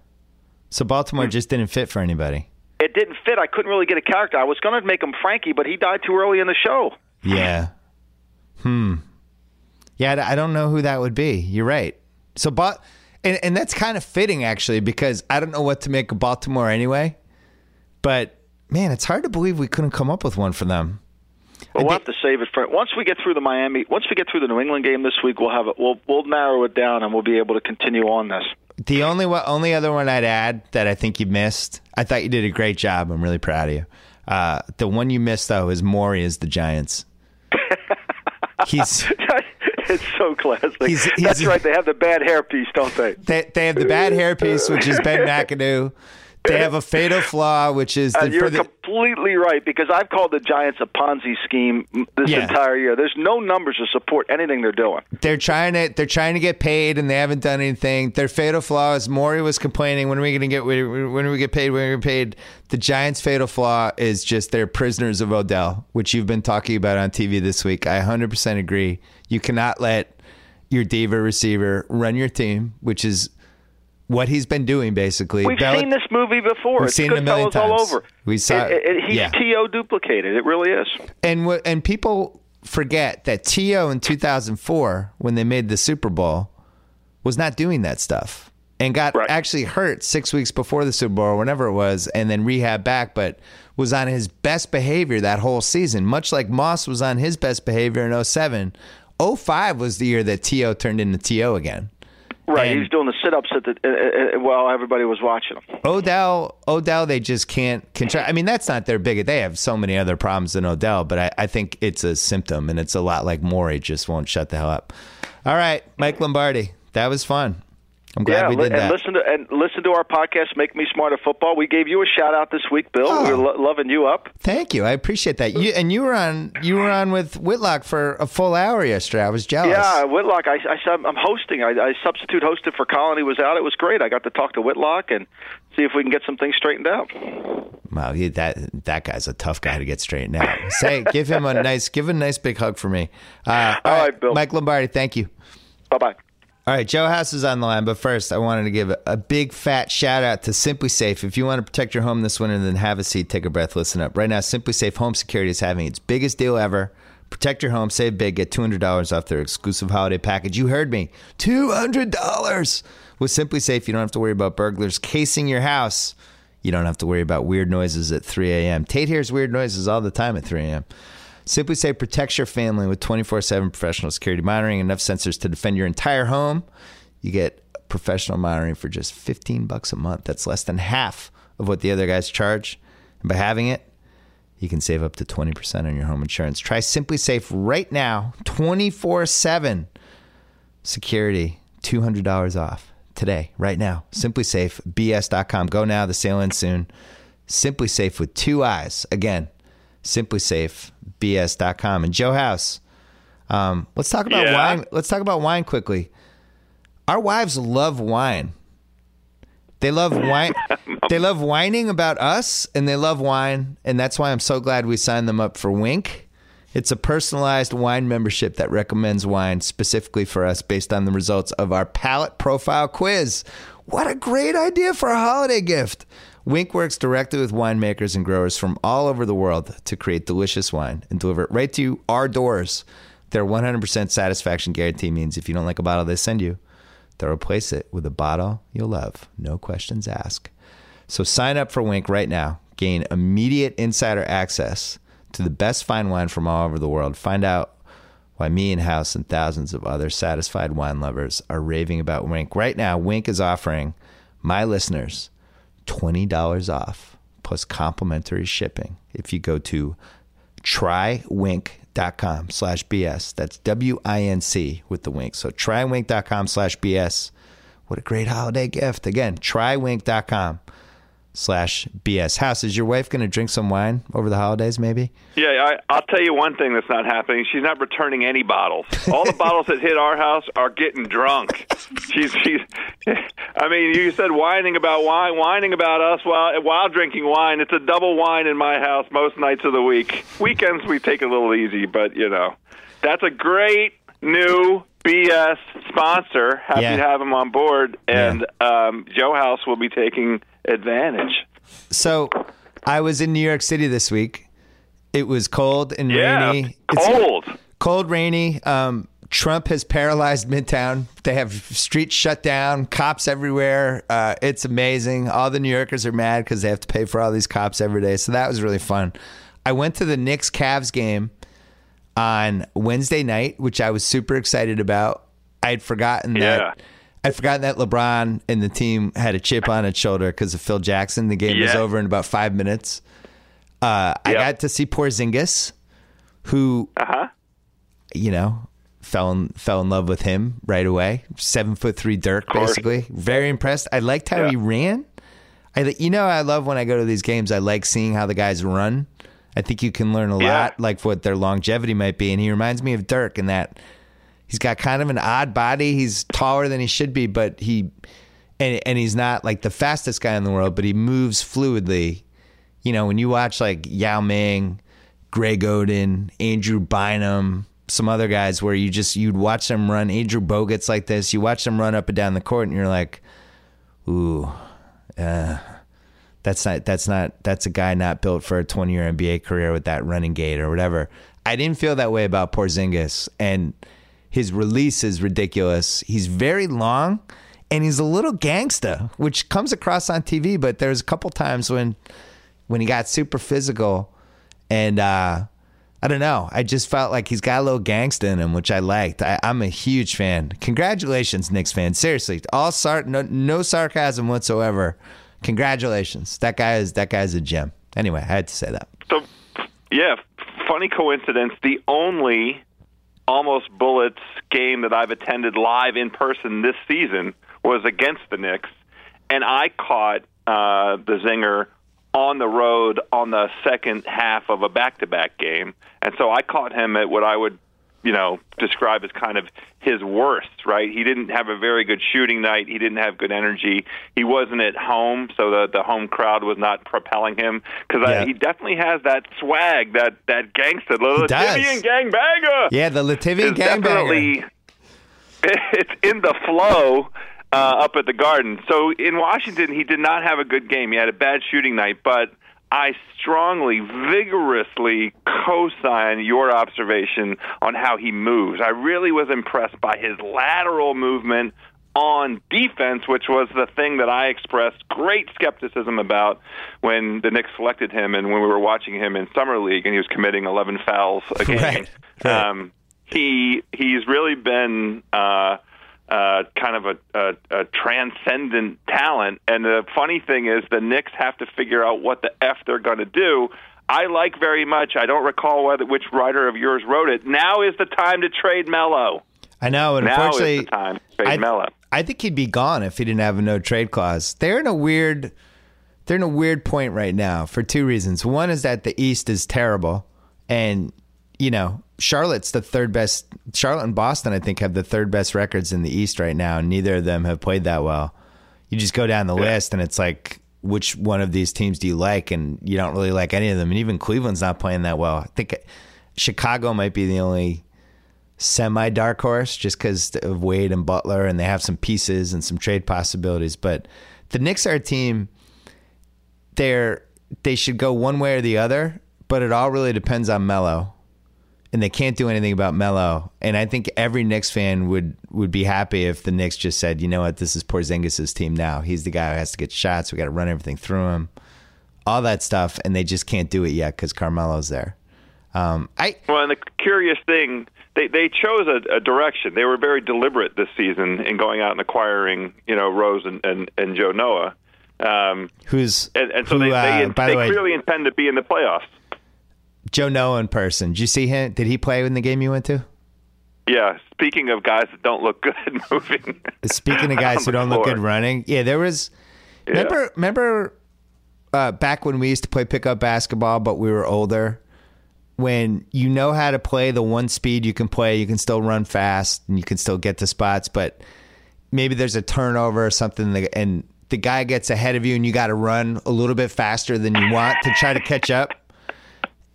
So Baltimore Hmm. just didn't fit for anybody. It didn't fit. I couldn't really get a character. I was going to make him Frankie, but he died too early in the show. Yeah. Hmm. Yeah, I I don't know who that would be. You're right. So, but and, and that's kind of fitting actually because I don't know what to make of Baltimore anyway. But man, it's hard to believe we couldn't come up with one for them. But we'll have to save it for once we get through the Miami. Once we get through the New England game this week, we'll have it. We'll we'll narrow it down, and we'll be able to continue on this. The only only other one I'd add that I think you missed. I thought you did a great job. I'm really proud of you. Uh, the one you missed though is Morrie is the Giants. He's it's so classic. He's- he's- That's right. They have the bad hairpiece, don't they? they, they have the bad hairpiece, which is Ben McAdoo. They have a fatal flaw, which is uh, the, And you're the, completely right because I've called the Giants a Ponzi scheme this Yeah. entire year. There's no numbers to support anything they're doing. they're trying to they're trying to get paid and they haven't done anything. Their fatal flaw is Morrie was complaining when are we going to get when when do we get paid when are we get paid. The Giants' fatal flaw is just they're prisoners of Odell, which you've been talking about on TV this week. I 100% agree. You cannot let your diva receiver run your team, which is what he's been doing basically. We've Bel- seen this movie before. We've it's seen it a million Goodfellas all over. We saw- It- it- he's yeah. to duplicated. It really is. and wh- and people forget that T.O. in 2004 when they made the Super Bowl was not doing that stuff and got Right. actually hurt 6 weeks before the Super Bowl or whenever it was and then rehab back but was on his best behavior that whole season much like Moss was on his best behavior in 07 05 was the year that T.O. turned into T.O. again Right. And- he was doing the sit-ups at the uh, uh, while everybody was watching him. Odell, Odell, they just can't control. I mean, that's not their big. They have so many other problems than Odell, but I, I think it's a symptom, and it's a lot like Morrie just won't shut the hell up. All right, Mike Lombardi, that was fun. I'm glad yeah, we did and that. listen to and listen to our podcast, Make Me Smarter Football. We gave you a shout out this week, Bill. Oh. We're lo- loving you up. Thank you. I appreciate that. You and you were on you were on with Whitlock for a full hour yesterday. I was jealous. Yeah, Whitlock. I, I I'm hosting. I, I substitute hosted for Colin. He was out. It was great. I got to talk to Whitlock and see if we can get some things straightened out. Wow, he, that that guy's a tough guy to get straightened out. Say, give him a nice, give him a nice big hug for me. Uh, All right, Bill. Mike Lombardi, thank you. Bye bye. All right, Joe House is on the line, but first, I wanted to give a, big fat shout out to SimpliSafe. If you want to protect your home this winter, then have a seat, take a breath, listen up. Right now, SimpliSafe Home Security is having its biggest deal ever. Protect your home, save big, get $200 off their exclusive holiday package. You heard me. $200. With SimpliSafe, you don't have to worry about burglars casing your house. You don't have to worry about weird noises at 3 a.m. Tate hears weird noises all the time at 3 a.m. SimpliSafe protects your family with 24 7 professional security monitoring, enough sensors to defend your entire home. You get professional monitoring for just 15 bucks a month. That's less than half of what the other guys charge. And by having it, you can save up to 20% on your home insurance. Try SimpliSafe right now, 24 7 security, $200 off today, right now. Simply Safe, SimpliSafeBS.com. Go now. The sale ends soon. SimpliSafe with two eyes. Again, SimpliSafeBS.com. And Joe House, um, let's talk about Yeah. wine. Let's talk about wine quickly. Our wives love wine. They love wine. they love whining about us, and they love wine, and that's why I'm so glad we signed them up for Winc. It's a personalized wine membership that recommends wine specifically for us based on the results of our palate profile quiz. What a great idea for a holiday gift! Winc works directly with winemakers and growers from all over the world to create delicious wine and deliver it right to our doors. Their 100% satisfaction guarantee means if you don't like a bottle they send you, they'll replace it with a bottle you'll love. No questions asked. So sign up for Winc right now. Gain immediate insider access to the best fine wine from all over the world. Find out why me and House and thousands of other satisfied wine lovers are raving about Winc. Right now, Winc is offering my listeners $20 off plus complimentary shipping if you go to trywinc.com slash BS. That's W I N C with the wink. So trywinc.com slash BS. What a great holiday gift. Again, trywinc.com slash BS. House, is your wife going to drink some wine over the holidays maybe? Yeah, I, I'll tell you one thing that's not happening. She's not returning any bottles. All the bottles that hit our house are getting drunk. She's, she's. I mean, you said whining about wine, whining about us while while drinking wine. It's a double wine in my house most nights of the week. Weekends we take a little easy, but you know, that's a great new BS sponsor. Happy Yeah. to have him on board, and um, Joe House will be taking advantage. So I was in New York City this week. It was cold and Yeah, rainy. It's- cold. cold, rainy. Um, Trump has paralyzed Midtown. They have streets shut down, cops everywhere. Uh, it's amazing. All the New Yorkers are mad because they have to pay for all these cops every day. So that was really fun. I went to the Knicks Cavs game on Wednesday night, which I was super excited about. I'd forgotten Yeah. that. I'd forgotten that LeBron and the team had a chip on its shoulder because of Phil Jackson. The game was over in about five minutes. Uh, I got to see Porzingis, who Uh huh. you know, fell in, fell in love with him right away. Seven foot three Dirk, basically. Very impressed. I liked how Yeah. he ran. I, you know, I love when I go to these games. I like seeing how the guys run. I think you can learn a Yeah. lot, like what their longevity might be. And he reminds me of Dirk in that he's got kind of an odd body. He's taller than he should be, but he and and he's not like the fastest guy in the world, but he moves fluidly. You know, when you watch like Yao Ming, Greg Oden, Andrew Bynum, some other guys where you just you'd watch them run Andrew Bogut's like this, you watch them run up and down the court and you're like, ooh, uh, that's not that's not that's a guy not built for a 20 year NBA career with that running gait or whatever. I didn't feel that way about Porzingis and his release is ridiculous. He's very long and he's a little gangsta, which comes across on TV, but there's a couple times when when he got super physical and uh I don't know. I just felt like he's got a little gangsta in him, which I liked. I, I'm a huge fan. Congratulations, Knicks fans. Seriously, all sar- no, no sarcasm whatsoever. Congratulations. That guy is that guy's a gem. Anyway, I had to say that. So, yeah, funny coincidence. The only almost bullets game that I've attended live in person this season was against the Knicks, and I caught uh, the zinger on the road on the second half of a back-to-back game, and so I caught him at what I would, you know, describe as kind of his worst. Right? He didn't have a very good shooting night. He didn't have good energy. He wasn't at home, so the the home crowd was not propelling him because Yeah. he definitely has that swag, that that gangster, the He does. Lativian gangbanger Yeah, the Latvian gangbanger. definitely it's in the flow uh, up at the Garden. So in Washington, he did not have a good game. He had a bad shooting night, but I strongly, vigorously co-sign your observation on how he moves. I really was impressed by his lateral movement on defense, which was the thing that I expressed great skepticism about when the Knicks selected him and when we were watching him in summer league and he was committing 11 fouls a game. Right, right. Um, he he's really been uh, uh, kind of a, a, a transcendent talent. And the funny thing is, the Knicks have to figure out what the f they're going to do. I like very much. I don't recall whether which writer of yours wrote it. Now is the time to trade Melo. I know, and Now unfortunately, is the time to trade I, Melo. I think he'd be gone if he didn't have a no trade clause. They're in a weird, they're in a weird point right now for two reasons. One is that the East is terrible, and you know Charlotte's the third best. Charlotte and Boston, I think, have the third best records in the East right now, and neither of them have played that well. You just go down the list, and it's like, which one of these teams do you like? And you don't really like any of them. And even Cleveland's not playing that well. I think Chicago might be the only semi dark horse just because of Wade and Butler, and they have some pieces and some trade possibilities. But the Knicks are a team. They're they should go one way or the other, but it all really depends on Melo, and they can't do anything about Melo. And I think every Knicks fan would would be happy if the Knicks just said, you know what, this is Porzingis' team now. He's the guy who has to get shots. We got to run everything through him, all that stuff, and they just can't do it yet because Carmelo's there. Um, I Well, and the curious thing, they they chose a, a direction. They were very deliberate this season in going out and acquiring, you know, Rose and and, and Jo Noah. Um, who's and, and so who, they they, uh, by they the way, clearly intend to be in the playoffs. Jo Noah in person. Did you see him? Did he play in the game you went to? Yeah. Speaking of guys that don't look good moving. Speaking of guys who don't look good running, yeah, there was. Yeah. Remember, remember, uh, back when we used to play pickup basketball, but we were older. When you know how to play the one speed you can play, you can still run fast and you can still get to spots, but maybe there's a turnover or something, and the guy gets ahead of you, and you got to run a little bit faster than you want to try to catch up.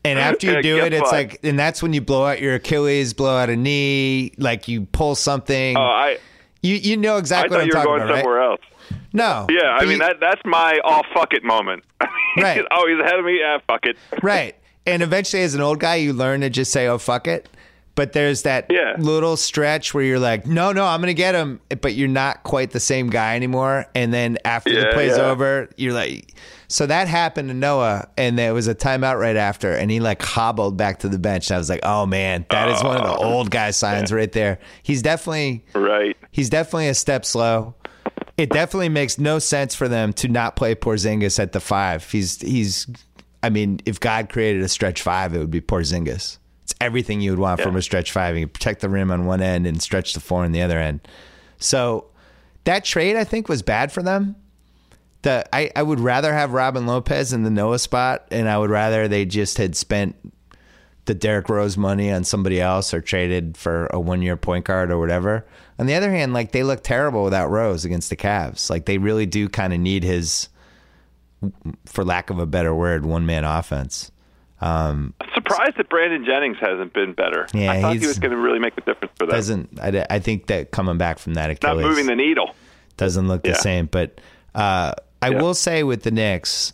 And after you do it, it's what? like, and that's when you blow out your Achilles, blow out a knee, like you pull something. Oh, I You you know exactly what I'm talking going about, right? somewhere else. No. Yeah, I mean you- that that's my oh fuck it moment. Right. oh, he's ahead of me. Yeah, fuck it. right. And eventually, as an old guy, you learn to just say, "Oh fuck it." But there's that Yeah. little stretch where you're like, "No, no, I'm gonna get him," but you're not quite the same guy anymore. And then after the play's yeah. over, you're like, so that happened to Noah, and there was a timeout right after, and he like hobbled back to the bench. And I was like, "Oh man, that is one of the oh. old guy signs right there." He's definitely Right. He's definitely a step slow. It definitely makes no sense for them to not play Porzingis at the five. He's he's. I mean, if God created a stretch five, it would be Porzingis. It's everything you would want from a stretch five. You protect the rim on one end and stretch the floor on the other end. So that trade, I think, was bad for them. The I, I would rather have Robin Lopez in the Noah spot, and I would rather they just had spent the Derrick Rose money on somebody else or traded for a one year point guard or whatever. On the other hand, like they look terrible without Rose against the Cavs. Like they really do kind of need his, for lack of a better word, one man offense. Um, Surprised that Brandon Jennings hasn't been better. Yeah, I thought he was going to really make a difference for them. doesn't I, I think that coming back from that Achilles Not moving the needle. doesn't look the Yeah. same. But uh, I Yeah. will say with the Knicks,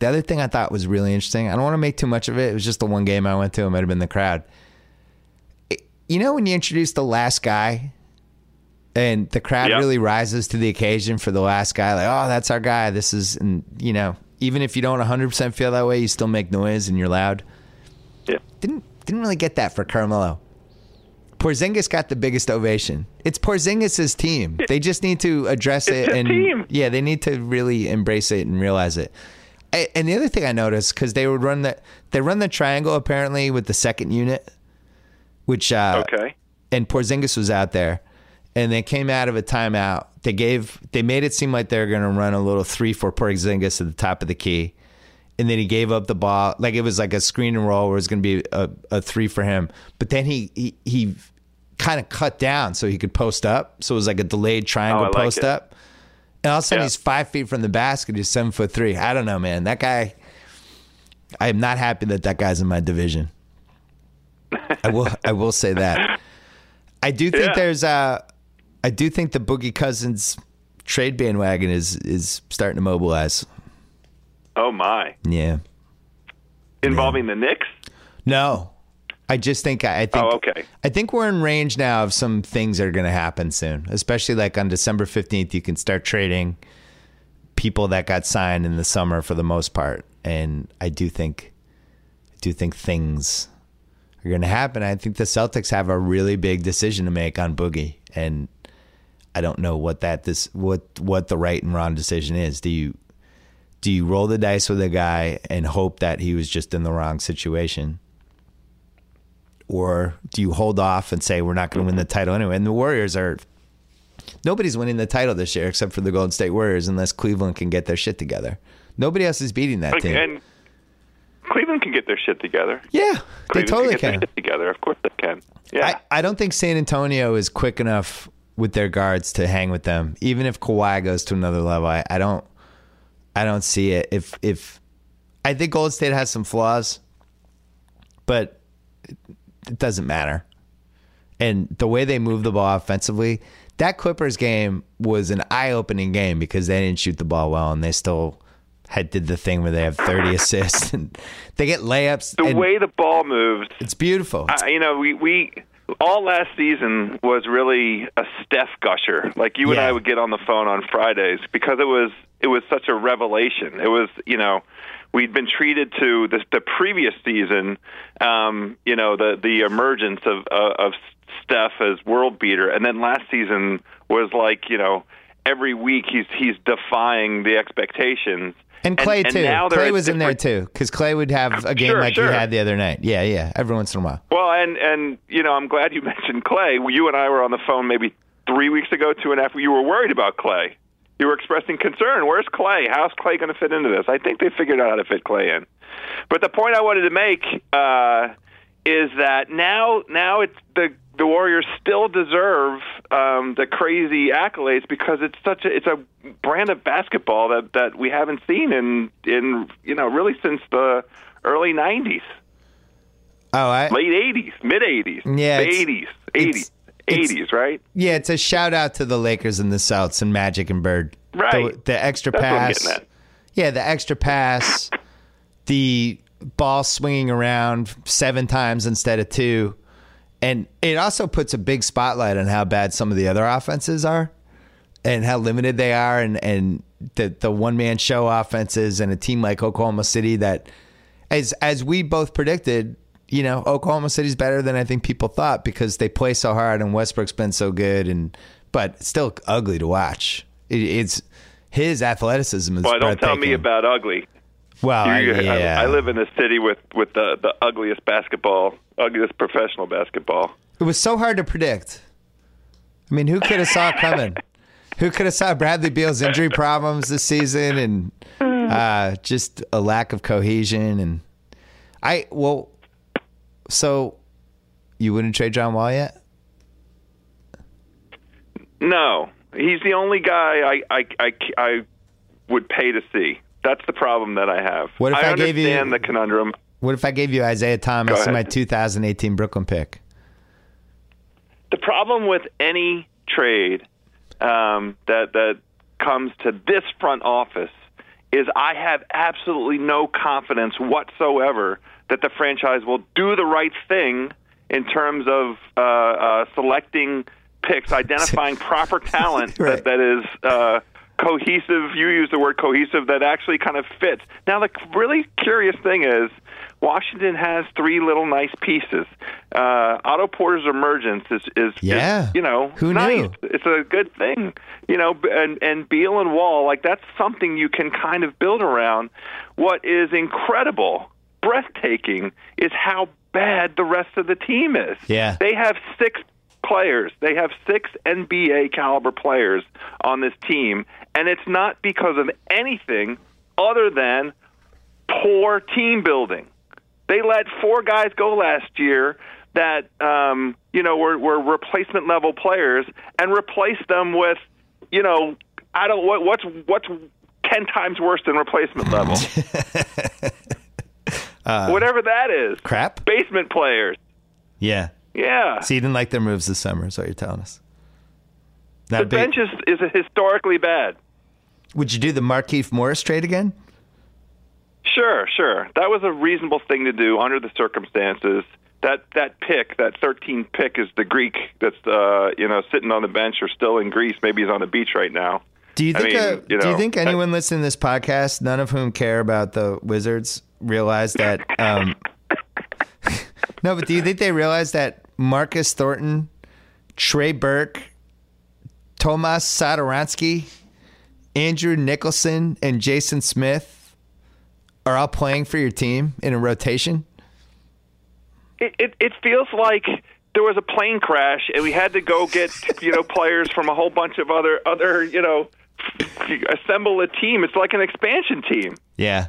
the other thing I thought was really interesting. I don't want to make too much of it. It was just the one game I went to. It might have been the crowd. It- you know when you introduce the last guy, and the crowd Yeah. really rises to the occasion for the last guy. Like, oh, that's our guy. This is, and you know, even if you don't 100 percent feel that way, you still make noise and you're loud. Yeah. Didn't didn't really get that for Carmelo. Porzingis got the biggest ovation. It's Porzingis' team. They just need to address It's it and team. yeah, they need to really embrace it and realize it. And the other thing I noticed because they would run the they run the triangle apparently with the second unit, which uh, Okay. and Porzingis was out there, and they came out of a timeout They gave they made it seem like they were going to run a little three for Porzingis at the top of the key, and then he gave up the ball like it was like a screen and roll where it was going to be a, a three for him. But then he he, he kind of cut down so he could post up, so it was like a delayed triangle Oh, like post it. up. And all of a sudden Yeah. he's five feet from the basket. He's seven foot three. I don't know, man. That guy. I am not happy that that guy's in my division. I will. I will say that. I do think Yeah. there's uh I do think the Boogie Cousins trade bandwagon is is starting to mobilize. Oh my! Yeah. Involving the Knicks? No. I just think I think Oh, okay. I think we're in range now of some things that are going to happen soon. Especially like on December 15th you can start trading people that got signed in the summer for the most part and I do think I do think things are going to happen. I think the Celtics have a really big decision to make on Boogie and I don't know what that this what what the right and wrong decision is. Do you do you roll the dice with a guy and hope that he was just in the wrong situation? Or do you hold off and say we're not going to win the title anyway? And the Warriors are nobody's winning the title this year except for the Golden State Warriors unless Cleveland can get their shit together. Nobody else is beating that team. and Cleveland can get their shit together. yeah, they totally can. Get can. their shit together. Of course they can. Yeah. I, I don't think San Antonio is quick enough with their guards to hang with them. Even if Kawhi goes to another level, I, I don't I don't see it. If if I think Golden State has some flaws, but it, doesn't matter. And the way they move the ball offensively, that Clippers game was an eye-opening game because they didn't shoot the ball well and they still had did the thing where they have 30 assists and they get layups the way the ball moves, it's beautiful. I, you know, we we all last season was really a Steph gusher. Like you and I would get on the phone on Fridays because it was it was such a revelation. It was you know we'd been treated to the, the previous season, um, you know the the emergence of uh, of Steph as world beater, and then last season was like you know every week he's he's defying the expectations. And Clay and too. they're Clay was in there too, because Clay would have a game Sure, like sure. he had the other night. Yeah, yeah. Every once in a while. Well, and and you know, I'm glad you mentioned Clay. You and I were on the phone maybe three weeks ago, two and a half. You were worried about Clay. You were expressing concern. Where's Clay? How's Clay going to fit into this? I think they figured out how to fit Clay in. But the point I wanted to make uh, is that now, now it's the the Warriors still deserve um, the crazy accolades because it's such a it's a brand of basketball that that we haven't seen in in you know really since the early '90s Oh, I late '80s, mid '80s, Yeah, '80s, '80s, '80s, right? yeah. It's a shout out to the Lakers and the Souths and Magic and Bird. Right. The, the extra That's pass. Yeah, the extra pass. the ball swinging around seven times instead of two, and it also puts a big spotlight on how bad some of the other offenses are. and how limited they are and and the the one man show offenses and a team like Oklahoma City that as as we both predicted, you know, Oklahoma City's better than I think people thought because they play so hard and Westbrook's been so good and but still ugly to watch. It, it's his athleticism is Well, don't tell me about ugly. Well, I, You- I- yeah. I, live in a city with with the the ugliest basketball, ugliest professional basketball. It was so hard to predict. I mean, who could have saw it coming? who could have saw Bradley Beal's injury problems this season and uh, just a lack of cohesion? And I well, so you wouldn't trade John Wall yet? No, he's the only guy I I I, I would pay to see. That's the problem that I have. What if I, I gave you- understand the conundrum. What if I gave you Isaiah Thomas in my 2018 Brooklyn pick? The problem with any trade um, that that comes to this front office is I have absolutely no confidence whatsoever that the franchise will do the right thing in terms of uh, uh, selecting picks, identifying proper talent Right. that, that is uh, cohesive. You use the word cohesive that actually kind of fits. Now, the really curious thing is Washington has three little nice pieces. Uh, Otto Porter's emergence is, is, is, Yeah. you know, Who nice. knew? It's a good thing, you know. And and Beal and Wall, like that's something you can kind of build around. What is incredible, breathtaking, is how bad the rest of the team is. Yeah. they have six players. They have six NBA caliber players on this team, and it's not because of anything other than poor team building. They let four guys go last year that um, you know were, were replacement level players and replaced them with you know I don't what what's what's ten times worse than replacement level. Whatever that is. Crap? Basement players. Yeah. Yeah. So you didn't like their moves this summer, is what you're telling us. Not the big- bench is, is historically bad. Would you do the Markieff Morris trade again? Sure, sure. That was a reasonable thing to do under the circumstances. That that pick, that 13 pick, is the Greek that's uh, you know sitting on the bench or still in Greece. Maybe he's on the beach right now. Do you I think? mean, uh, you do you know, think I- anyone listening to this podcast, none of whom care about the Wizards, realize that? Um, no, but do you think they realize that Marcus Thornton, Trey Burke, Tomas Satoransky, Andrew Nicholson, and Jason Smith are all playing for your team in a rotation? It, it it feels like there was a plane crash and we had to go get you know players from a whole bunch of other other you know assemble a team. It's like an expansion team. Yeah.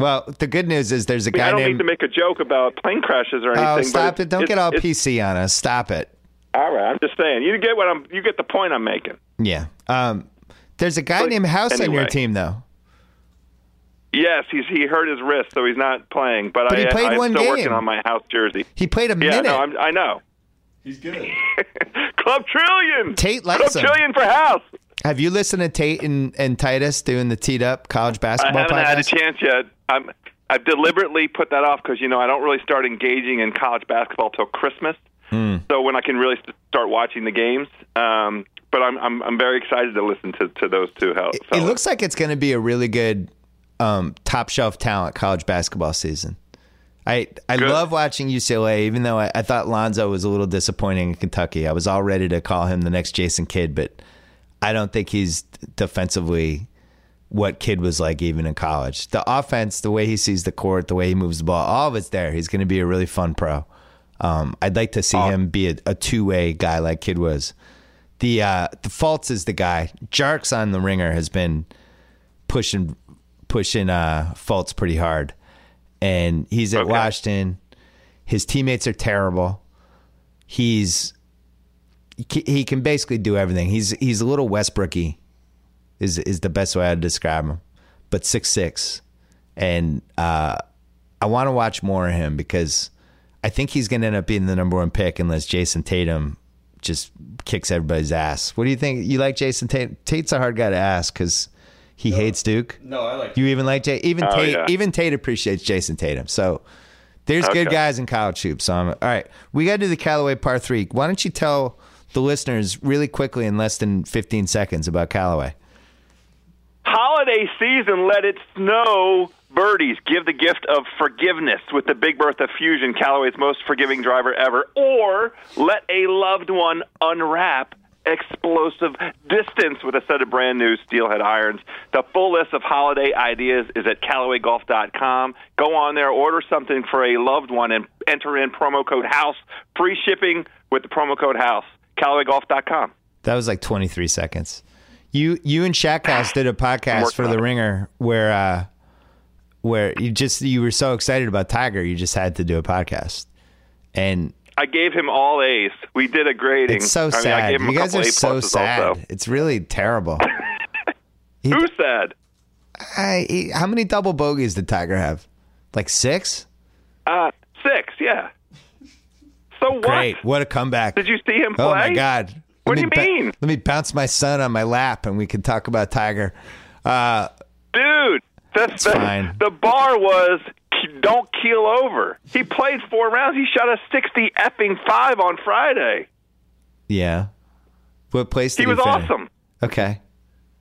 Well, the good news is there's a I, mean, guy I don't named. mean to make a joke about plane crashes or anything. oh, stop it's- it! Don't it's- get all it's- PC on us. Stop it. All right, I'm just saying. You get what I'm. You get the point I'm making. Yeah. Um, there's a guy But named House on your team, though. Yes, he's he hurt his wrist, so he's not playing. But, But I, he played I'm one still working game. on my house jersey. He played a Yeah, minute. no, I'm, I know. He's good. Club Trillion. Tate likes Club him. Trillion for house. Have you listened to Tate and, and Titus doing the teed up college basketball? I haven't podcast? had a chance yet. I'm. I've deliberately put that off because you know I don't really start engaging in college basketball till Christmas. Hmm. So when I can really start watching the games. Um, but I'm, I'm I'm very excited to listen to, to those two. Hell, it looks like it's going to be a really good um, top shelf talent college basketball season. I I Good. love watching UCLA, even though I, I thought Lonzo was a little disappointing in Kentucky. I was all ready to call him the next Jason Kidd, but I don't think he's defensively what Kidd was like even in college. The offense, the way he sees the court, the way he moves the ball, all of it's there. He's going to be a really fun pro. Um, I'd like to see him be a, a two way guy like Kidd was. The uh, the Fultz is the guy. Tjarks on the ringer has been pushing pushing uh, Fultz pretty hard, and he's at Okay. Washington. His teammates are terrible. He's he he can basically do everything. He's he's a little Westbrooky, is is the best way I'd describe him, but six six, and uh, I want to watch more of him because I think he's going to end up being the number one pick unless Jayson Tatum just kicks everybody's ass. What do you think? You like Jayson Tatum? Tate's a hard guy to ask because he hates Duke. No, I like. You even like Jay? Even Oh, Tate? yeah. Even Tate appreciates Jayson Tatum. So there's good guys in college hoops. So I'm, all right, we got to do the Callaway Par Three. Why don't you tell the listeners really quickly in less than 15 seconds about Callaway? Holiday season, let it snow. Birdies, give the gift of forgiveness with the Big Bertha Fusion, Callaway's most forgiving driver ever. Or let a loved one unwrap explosive distance with a set of brand new steelhead irons. The full list of holiday ideas is at CallawayGolf.com. Go on there, order something for a loved one, and enter in promo code HOUSE. Free shipping with the promo code HOUSE. CallawayGolf.com. That was like 23 seconds. You you and Shackhouse did a podcast for the. Ringer where uh where you just you were so excited about Tiger you just had to do a podcast. And I gave him all A's. We did a grading. it's so I mean, I sad. you guys are so sad. Also. It's really terrible. He- Who said? I, he- how many double bogeys did Tiger have? Like 6? Uh, six. Yeah. So what? Great. What a comeback. Did you see him play? Oh my god. What Let do me you ba- mean? let me bounce my son on my lap and we can talk about Tiger. Uh dude? That's the, fine. the bar was don't keel over. He played four rounds. He shot a sixty effing five on Friday. yeah. What place did He was finish? awesome. Okay.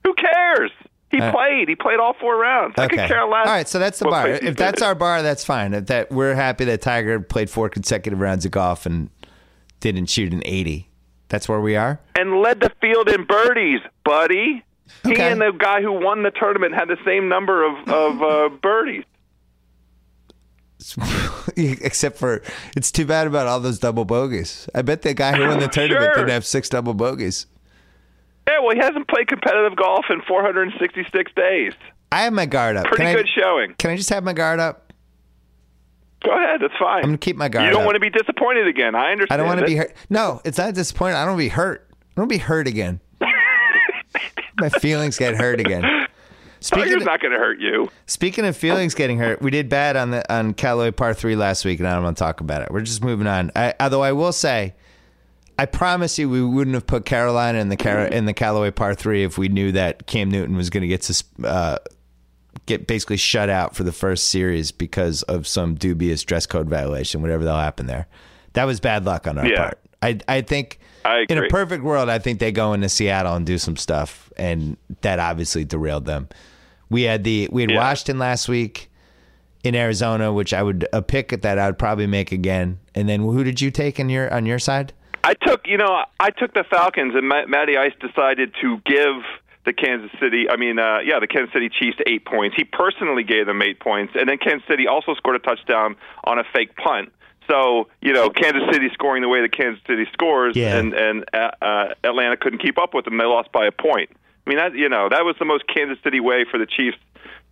Who cares? He Uh, played. He played all four rounds. I Okay. could care less. All right, so that's the bar. he If that's our bar, that's fine. That we're happy that Tiger played four consecutive rounds of golf and didn't shoot an 80. That's where we are. and led the field in birdies, buddy. He and the guy who won the tournament had the same number of of uh, birdies. Except for it's too bad about all those double bogeys. I bet the guy who won the tournament Sure. didn't have six double bogeys. Yeah, well, he hasn't played competitive golf in 466 days. I have my guard up. Pretty can good I, showing. Can I just have my guard up? Go ahead, that's fine. I'm gonna keep my guard You don't up. want to be disappointed again. I understand. I don't want to be hurt. No, it's not disappointed. I don't want to be hurt. I don't want to be hurt again. my feelings get hurt again. Speaking Tiger's of, not going to hurt you. speaking of feelings getting hurt, we did bad on the on Callaway Par Three last week, and I don't want to talk about it. We're just moving on. I, although I will say, I promise you, we wouldn't have put Carolina in the Car- in the Callaway Par Three if we knew that Cam Newton was going to get sus- uh, get basically shut out for the first series because of some dubious dress code violation, whatever that'll happen there. That was bad luck on our Yeah. part. I I think I in a perfect world, I think they go into Seattle and do some stuff, and that obviously derailed them. We had the we had Yeah. Washington last week in Arizona, which I would a pick that I would probably make again. And then who did you take in your on your side? I took, you know, I took the Falcons, and Ma- Matty Ice decided to give the Kansas City, I mean, uh, yeah, the Kansas City Chiefs eight points. He personally gave them eight points, and then Kansas City also scored a touchdown on a fake punt. So, you know, Kansas City scoring the way that Kansas City scores, Yeah. and and uh, uh, Atlanta couldn't keep up with them. They lost by a point. I mean, that you know, that was the most Kansas City way for the Chiefs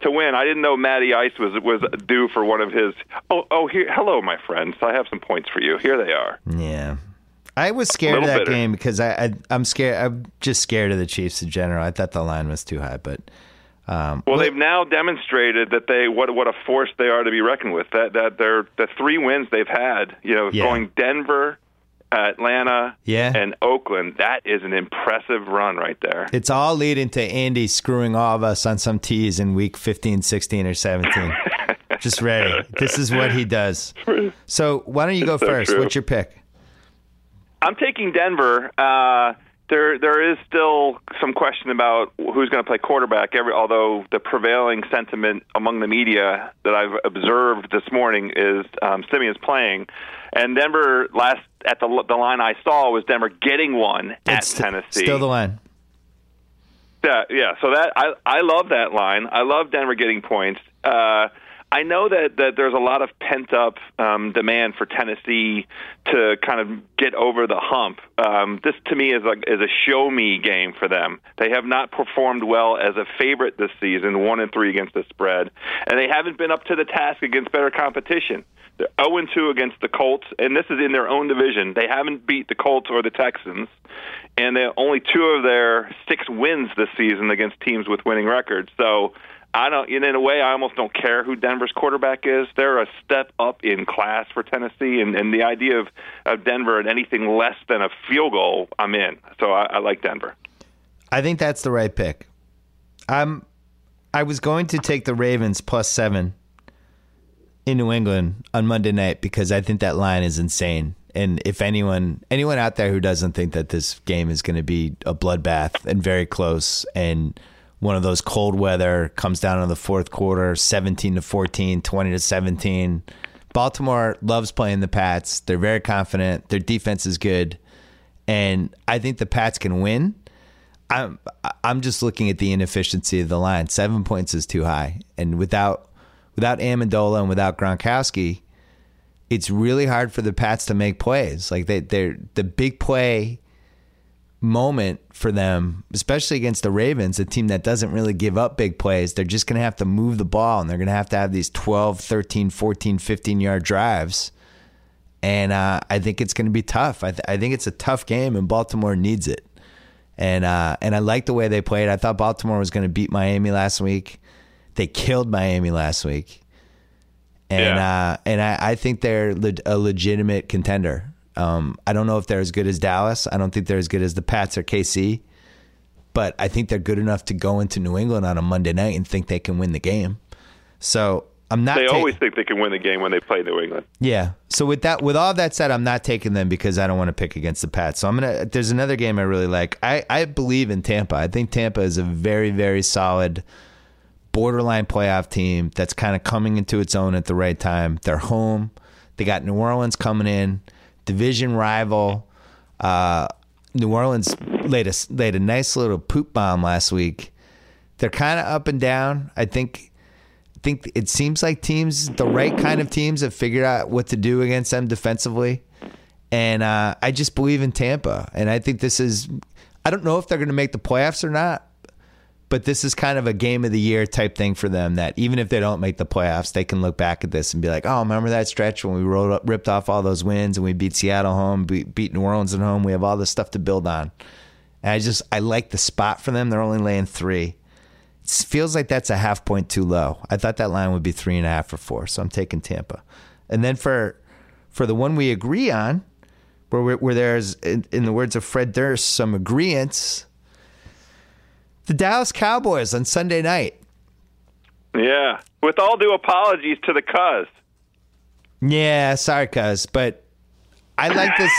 to win. I didn't know Matty Ice was was due for one of his. Oh, oh, here, hello, my friends. I have some points for you. Here they are. Yeah. I was scared of that bitter. game because I, I I'm scared. I'm just scared of the Chiefs in general. I thought the line was too high, but um, Well, they've now demonstrated that they what what a force they are to be reckoned with. That that they're the three wins they've had. You know, Yeah. going Denver, Atlanta, Yeah. and Oakland. That is an impressive run right there. it's all leading to Andy screwing all of us on some tees in week 15, 16, or 17. just ready. This is what he does. So why don't you go so first? true. What's your pick? I'm taking Denver. Uh, there, there is still some question about who's going to play quarterback. Every, although the prevailing sentiment among the media that I've observed this morning is um, Siemian's playing, and Denver last at the the line I saw was Denver getting one at It's Tennessee. Still the line. Yeah, yeah. So that I I love that line. I love Denver getting points. Uh, I know that that there's a lot of pent up um, demand for Tennessee to kind of get over the hump. Um, this to me is a is a show me game for them. They have not performed well as a favorite this season, one and three against the spread, and they haven't been up to the task against better competition. They're 0 and 2 against the Colts, and this is in their own division. They haven't beat the Colts or the Texans, and they only two of their six wins this season against teams with winning records. So I don't, in a way, I almost don't care who Denver's quarterback is. They're a step up in class for Tennessee, and, and the idea of, of Denver at anything less than a field goal, I'm in. So I, I like Denver. I think that's the right pick. I'm. I was going to take the Ravens plus seven in New England on Monday night because I think that line is insane. And if anyone anyone out there who doesn't think that this game is going to be a bloodbath and very close and one of those cold weather comes down in the fourth quarter 17 to 14 20 to 17 Baltimore loves playing the Pats. They're very confident. Their defense is good. And I think the Pats can win. I'm I'm just looking at the inefficiency of the line. Seven points is too high, and without without Amendola and without Gronkowski, it's really hard for the Pats to make plays. Like they they're the big play moment for them, especially against the Ravens, a team that doesn't really give up big plays. They're just going to have to move the ball and they're going to have to have these 12, 13, 14, 15 yard drives. And uh, I think it's going to be tough. I, th- I think it's a tough game, and Baltimore needs it and uh, and I like the way they played. I thought Baltimore was going to beat Miami last week. They killed Miami last week, and Yeah. uh, and I, I think they're le- a legitimate contender. Um, I don't know if they're as good as Dallas. I don't think they're as good as the Pats or KC, but I think they're good enough to go into New England on a Monday night and think they can win the game. So I'm not. They ta- always think they can win the game when they play New England. yeah. So with that, with all that said, I'm not taking them because I don't want to pick against the Pats. So I'm gonna. There's another game I really like. I I believe in Tampa. I think Tampa is a very very solid, borderline playoff team that's kind of coming into its own at the right time. They're home. They got New Orleans coming in, division rival. Uh, New Orleans laid a laid a nice little poop bomb last week. They're kind of up and down. I think think it seems like teams, the right kind of teams, have figured out what to do against them defensively. And uh, I just believe in Tampa. And I think this is, I don't know if they're going to make the playoffs or not, but this is kind of a game of the year type thing for them that even if they don't make the playoffs, they can look back at this and be like, oh, remember that stretch when we rolled up, ripped off all those wins and we beat Seattle home, beat, beat New Orleans at home. We have all this stuff to build on. And I just, I like the spot for them. They're only laying three. It feels like that's a half point too low. I thought that line would be three and a half or four. So I'm taking Tampa. And then for, for the one we agree on, where, where there's, in, in the words of Fred Durst, some agreements. The Dallas Cowboys on Sunday night. Yeah. With all due apologies to the Cuz. Yeah, sorry, Cuz, but I like this.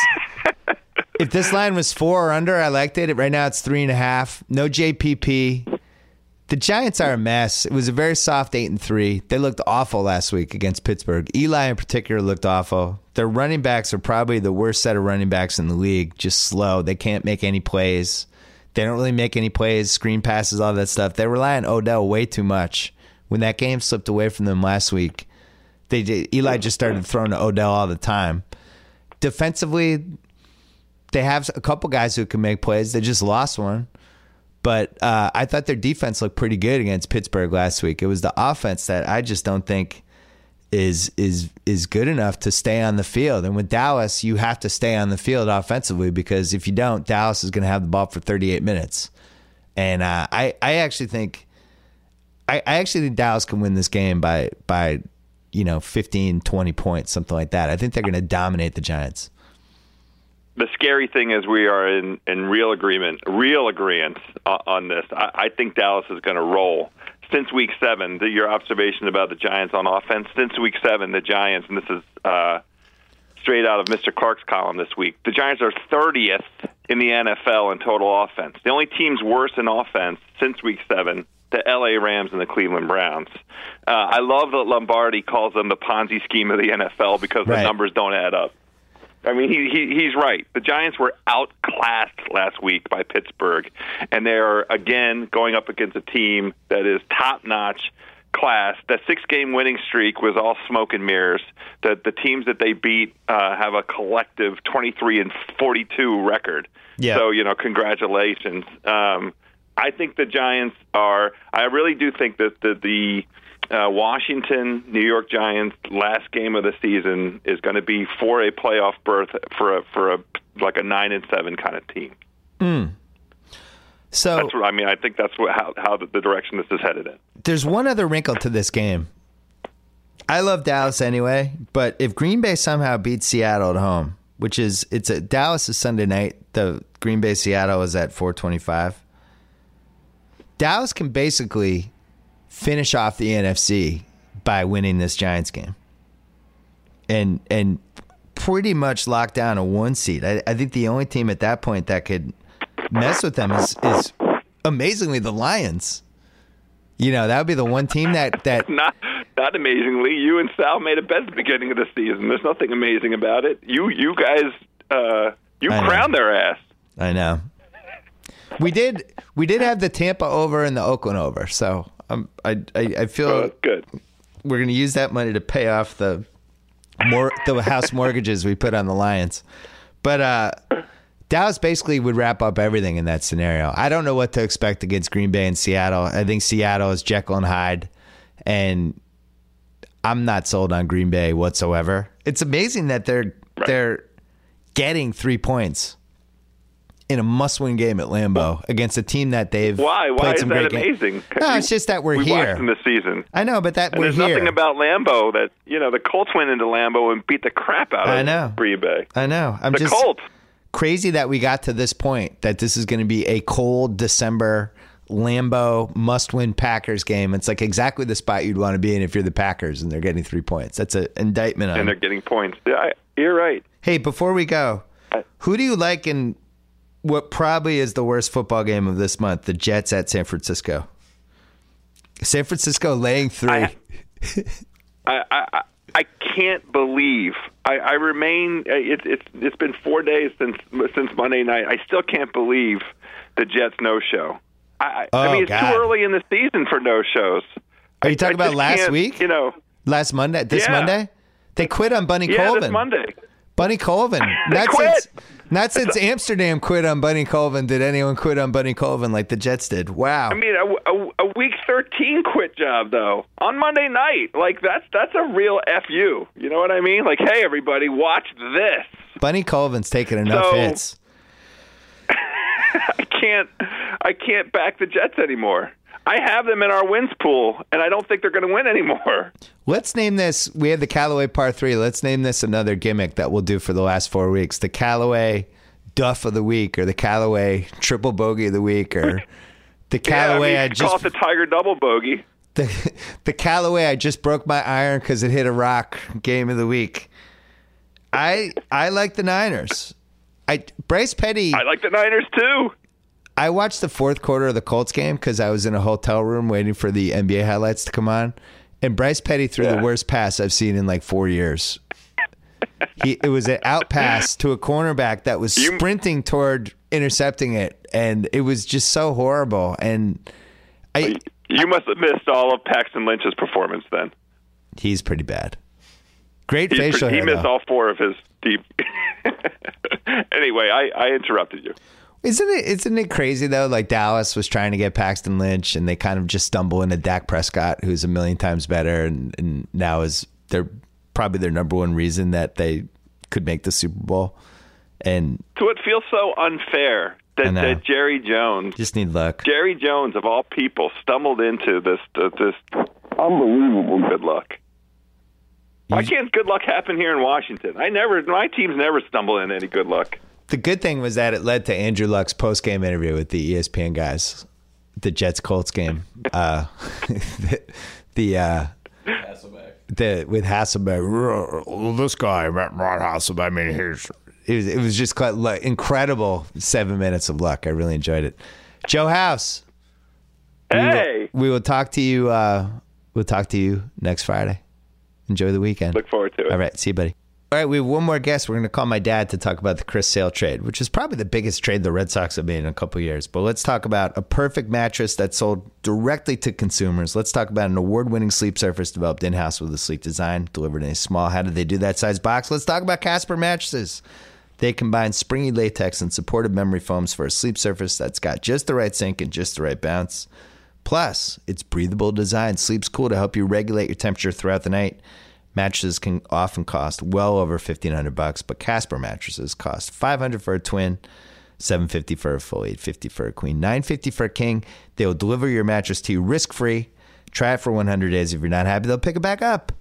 if this line was four or under, I liked it. Right now, it's three and a half. No JPP. The Giants are a mess. It was a very soft eight and three. They looked awful last week against Pittsburgh. Eli in particular looked awful. Their running backs are probably the worst set of running backs in the league. Just slow. They can't make any plays. They don't really make any plays, screen passes, all that stuff. They rely on Odell way too much. When that game slipped away from them last week, they did, Eli just started throwing to Odell all the time. Defensively, they have a couple guys who can make plays. They just lost one. But uh, I thought their defense looked pretty good against Pittsburgh last week. It was the offense that I just don't think is is is good enough to stay on the field. And with Dallas, you have to stay on the field offensively because if you don't, Dallas is going to have the ball for 38 minutes. And uh, I I actually think I, I actually think Dallas can win this game by by you know 15 20 points something like that. I think they're going to dominate the Giants the scary thing is we are in, in real agreement, real agreement on this. I, I think Dallas is going to roll. Since week seven, the, your observation about the Giants on offense, since week seven, the Giants, and this is uh, straight out of Mr. Clark's column this week, the Giants are 30th in the NFL in total offense. The only teams worse in offense since week seven the LA Rams and the Cleveland Browns. Uh, I love that Lombardi calls them the Ponzi scheme of the NFL because right. the numbers don't add up. I mean, he, he he's right. The Giants were outclassed last week by Pittsburgh, and they are again going up against a team that is top notch class. The six game winning streak was all smoke and mirrors. The the teams that they beat uh, have a collective twenty three and forty two record. Yeah. So you know, congratulations. Um, I think the Giants are. I really do think that the the uh, Washington, New York Giants last game of the season is going to be for a playoff berth for a for a like a nine and seven kind of team. Mm. So that's what I mean. I think that's what, how how the, direction this is headed in. There's one other wrinkle to this game. I love Dallas anyway, but if Green Bay somehow beats Seattle at home, which is it's a Dallas is Sunday night, the Green Bay Seattle is at 425. Dallas can basically finish off the NFC by winning this Giants game, and and pretty much lock down a one seed. I, I think the only team at that point that could mess with them is is amazingly the Lions. You know, that would be the one team that that not not amazingly. You and Sal made a bet at the beginning of the season. There's nothing amazing about it. You you guys uh, you crowned their ass. I know. We did we did have the Tampa over and the Oakland over, so um, I, I, I feel uh, good. We're going to use that money to pay off the more the house mortgages we put on the Lions. But uh, Dallas basically would wrap up everything in that scenario. I don't know what to expect against Green Bay and Seattle. I think Seattle is Jekyll and Hyde, and I'm not sold on Green Bay whatsoever. It's amazing that they're right. they're getting three points in a must-win game at Lambeau against a team that they've why why is that amazing? No, it's just that we're we here in the season. I know, but that and we're there's here. nothing about Lambeau that you know the Colts went into Lambeau and beat the crap out I of know. Green Bay. I know. I'm the just Colts. crazy that we got to this point that this is going to be a cold December Lambeau must-win Packers game. It's like exactly the spot you'd want to be in if you're the Packers and they're getting three points. That's an indictment on. And they're getting points. Yeah, I, you're right. Hey, before we go, who do you like in what probably is the worst football game of this month the Jets at San Francisco. San Francisco laying three. I, I, I, I can't believe. I, I remain. Uh, it's it's it's been four days since since Monday night. I still can't believe the Jets no show. I, oh, I mean, it's God. too early in the season for no shows. Are you talking about last week? You know, Last Monday? This Yeah. Monday? They quit on Bunny yeah, Colvin. this Monday. Bunny Colvin. Not quit. since not since Amsterdam quit on Bunny Colvin did anyone quit on Bunny Colvin like the Jets did. Wow. I mean, a, a, a week 13 quit job though on Monday night. Like that's that's a real fu. You know what I mean? Like, hey, everybody, watch this. Bunny Colvin's taken enough So- hits. I can't I can't back the Jets anymore. I have them in our wins pool, and I don't think they're going to win anymore. Let's name this. We had the Callaway Par Three. Let's name this another gimmick that we'll do for the last four weeks: the Callaway Duff of the Week, or the Callaway Triple Bogey of the Week, or the Callaway yeah, I, I, mean, you could call it the Tiger Double Bogey. the the Callaway I just broke my iron because it hit a rock. Game of the week. I I like the Niners. I Bryce Petty. I like the Niners too. I watched the fourth quarter of the Colts game because I was in a hotel room waiting for the NBA highlights to come on, and Bryce Petty threw the worst pass I've seen in like four years. He it was an out pass to a cornerback that was You- sprinting toward intercepting it, and it was just so horrible. And I You must have missed all of Paxton Lynch's performance then. he's pretty bad. Great facial he hair. missed though. all four of his deep. anyway, I, I interrupted you. Isn't it isn't it crazy though? Like Dallas was trying to get Paxton Lynch, and they kind of just stumble into Dak Prescott, who's a million times better, and, and now is they're probably their number one reason that they could make the Super Bowl, and So it feels so unfair that, that Jerry Jones, just need luck. Jerry Jones of all people, stumbled into this uh, this unbelievable good luck. Why can't good luck happen here in Washington? I never, my teams never stumble into any good luck. The good thing was that it led to Andrew Luck's post game interview with the ESPN guys, the Jets Colts game. Uh, the the, uh, the with Hasselbeck. Well, this guy, Matt Matt Hasselbeck. I mean, here's it was it was just quite like, incredible seven minutes of luck. I really enjoyed it. Joe House. we will- Hey, we will talk to you. Uh, we'll talk to you next Friday. Enjoy the weekend. look forward to it. All right, see you, buddy. All right, we have one more guest. We're going to call my dad to talk about the Chris Sale trade, which is probably the biggest trade the Red Sox have made in a couple years. But let's talk about a perfect mattress that's sold directly to consumers. Let's talk about an award-winning sleep surface developed in-house with a sleek design, delivered in a small. How did they do that size box? Let's talk about Casper mattresses. They combine springy latex and supportive memory foams for a sleep surface that's got just the right sink and just the right bounce. Plus, its breathable design sleeps cool to help you regulate your temperature throughout the night. Mattresses can often cost well over fifteen hundred bucks, but Casper mattresses cost five hundred for a twin, seven fifty for a full, eight fifty for a queen, nine fifty for a king. They will deliver your mattress to you risk free. Try it for one hundred days. If you're not happy, they'll pick it back up.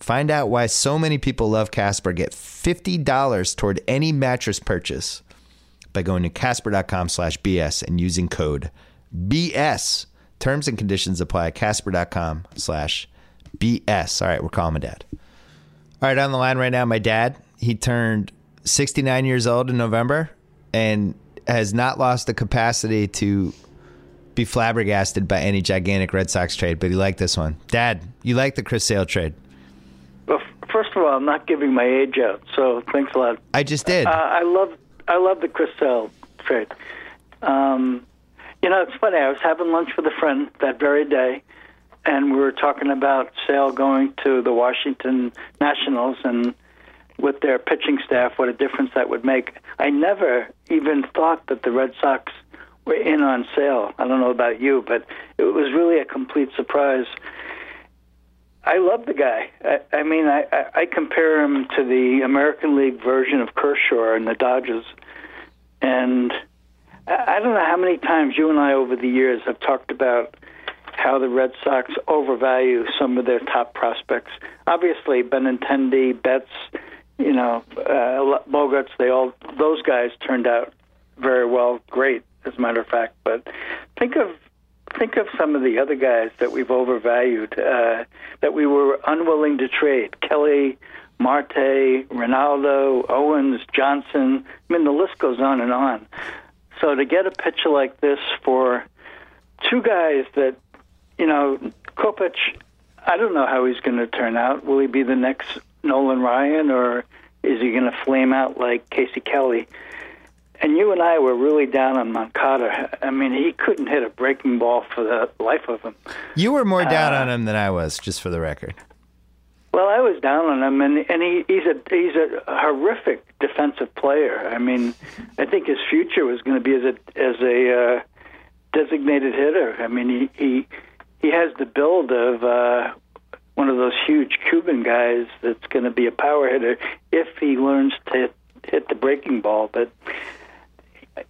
Find out why so many people love Casper. Get fifty dollars toward any mattress purchase by going to casper.com slash BS and using code BS. Terms and conditions apply. Casper.com slash BS. All right, we're calling my dad. All right, on the line right now, my dad. He turned 69 years old in November and has not lost the capacity to be flabbergasted by any gigantic Red Sox trade, but he liked this one. Dad, you like the Chris Sale trade. Well, first of all, I'm not giving my age out, so thanks a lot. I just did. Uh, I love I love the Chris Sale trade. Um, you know, it's funny. I was having lunch with a friend that very day, and we were talking about Sale going to the Washington Nationals and with their pitching staff, what a difference that would make. I never even thought that the Red Sox were in on Sale. I don't know about you, but it was really a complete surprise. I love the guy. I, I mean, I, I, compare him to the American League version of Kershaw and the Dodgers. And I don't know how many times you and I over the years have talked about how the Red Sox overvalue some of their top prospects. Obviously, Benintendi, Betts, you know, uh, Bogaerts, they all those guys turned out very well, great as a matter of fact. But think of think of some of the other guys that we've overvalued, uh, that we were unwilling to trade. Kelly, Marte, Ranaudo, Owens, Johnson. I mean, the list goes on and on. So to get a pitcher like this for two guys that, you know, Kopech, I don't know how he's going to turn out. Will he be the next Nolan Ryan, or is he going to flame out like Casey Kelly? and you and I were really down on Moncada. I mean, he couldn't hit a breaking ball for the life of him. You were more down Uh, on him than I was, just for the record. Well, I was down on him, and and he, he's a he's a horrific defensive player. I mean, I think his future was going to be as a as a uh, designated hitter. I mean, he he he has the build of uh, one of those huge Cuban guys that's going to be a power hitter if he learns to hit, the breaking ball. But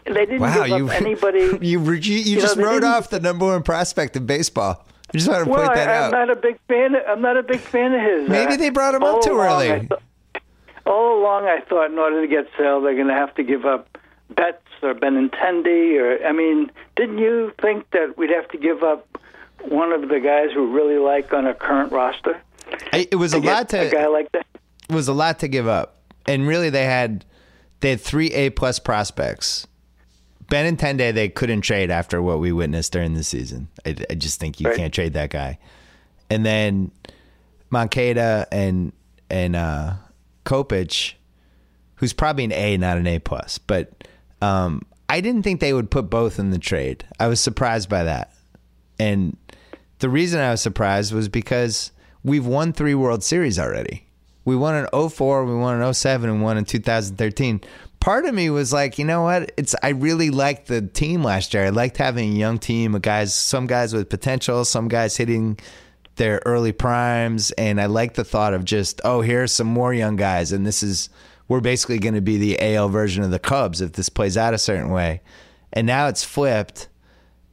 they didn't Wow, give you up anybody. you you, you, know, just wrote off the number one prospect in baseball. I just want to Well, point that I, out. I'm not a big fan. Of, I'm not a big fan of his. Maybe Uh, they brought him up too early. Thought- all along, I thought in order to get Sale, they're going to have to give up Betts or Benintendi. Or I mean, didn't you think that we'd have to give up one of the guys we really like on a current roster? It was a lot to a guy like that. it was a lot to give up, and really they had they had three A plus prospects. Ben and Benintendi they couldn't trade after what we witnessed during the season. I, I just think you Right. can't trade that guy. And then Moncada and and uh, Kopech, who's probably an A, not an A plus, but um, I didn't think they would put both in the trade. I was surprised by that, and the reason I was surprised was because we've won three World Series already. We won in 04, we won in 07, and won in 2013. Part of me was like, you know what? It's I really liked the team last year. I liked having a young team of guys, some guys with potential, some guys hitting their early primes, and I like the thought of just, oh, here's some more young guys, and this is we're basically going to be the AL version of the Cubs if this plays out a certain way. And now it's flipped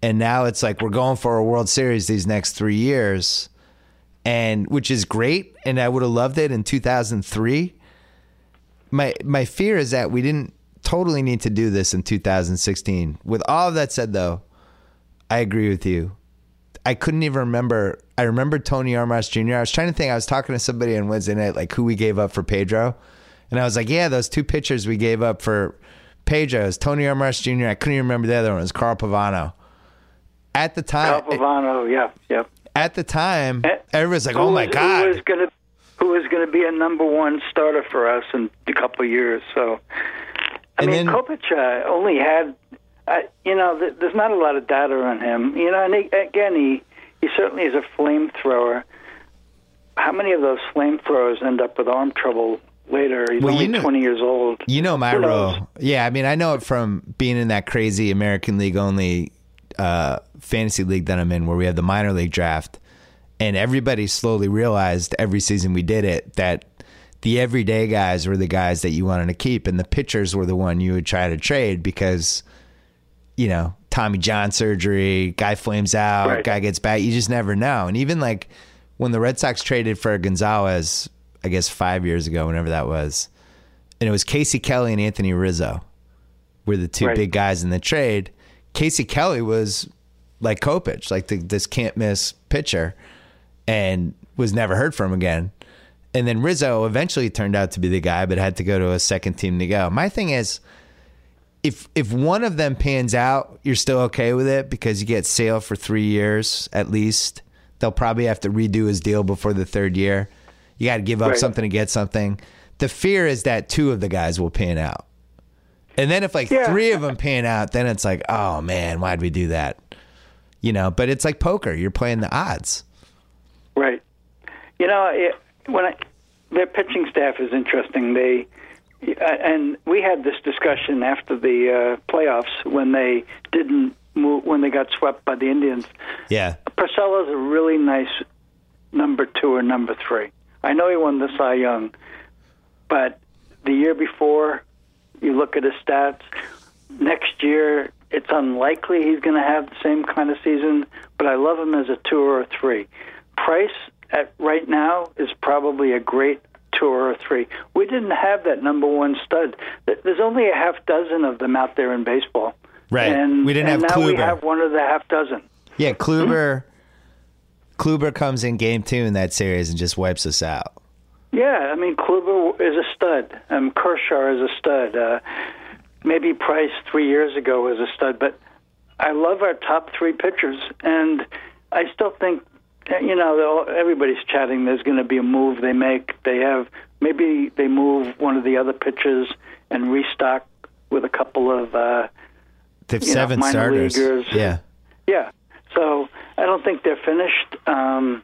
and now it's like we're going for a World Series these next three years, and which is great. And I would have loved it in 2003. My my fear is that we didn't totally need to do this in 2016. With all of that said, though, I agree with you. I couldn't even remember. I remember Tony Armas Jr. I was trying to think. I was talking to somebody on Wednesday night, like who we gave up for Pedro, and I was like, yeah, those two pitchers we gave up for Pedro Tony Armas Jr. I couldn't even remember the other one. It was Carl Pavano. At the time, yeah, yeah. at the time, Eh, everyone's like, Who "Oh my was- god!" Who was going to who was going to be a number one starter for us in a couple of years? So, I And mean, then- Kopech uh, only had, uh, you know, th- there's not a lot of data on him. You know, and he, again, he he certainly is a flamethrower. How many of those flamethrowers end up with arm trouble later? He's Well, only you know- 20 years old. You know my role. Yeah, I mean, I know it from being in that crazy American League only uh, fantasy league that I'm in, where we have the minor league draft, and everybody slowly realized every season we did it that the everyday guys were the guys that you wanted to keep, and the pitchers were the one you would try to trade because, you know, Tommy John surgery, guy flames out, Right. guy gets back. You just never know. And even like when the Red Sox traded for Gonzalez, I guess five years ago, whenever that was, and it was Casey Kelly and Anthony Rizzo were the two Right. big guys in the trade. Casey Kelly was like Kopech, like the, this can't miss pitcher, and was never heard from again. And then Rizzo eventually turned out to be the guy, but had to go to a second team to go. My thing is, if if one of them pans out, you're still okay with it because you get Sale for three years at least. They'll probably have to redo his deal before the third year. You got to give up Right. something to get something. The fear is that two of the guys will pan out. And then if like Yeah. three of them pan out, then it's like, oh man, why'd we do that? You know, but it's like poker. You're playing the odds. Right. You know, it, when I, their pitching staff is interesting. They uh, and we had this discussion after the uh, playoffs when they didn't move when they got swept by the Indians. Yeah. Porcello's a really nice number two or number three. I know he won the Cy Young, but the year before, you look at his stats. Next year, it's unlikely he's going to have the same kind of season. But I love him as a two or a three. Price at right now is probably a great two or a three. We didn't have that number one stud. There's only a half dozen of them out there in baseball. Right. And, We didn't and have now we have one of the half dozen. Yeah, Kluber mm-hmm. Kluber comes in game two in that series and just wipes us out. Yeah, I mean Kluber is a stud. Um, Kershaw is a stud. Uh, maybe Price three years ago was a stud, but I love our top three pitchers, and I still think you know everybody's chatting. There's going to be a move they make. They have maybe they move one of the other pitchers and restock with a couple of uh, They've know, seven minor starters. leaguers. Yeah. yeah. So I don't think they're finished. Um,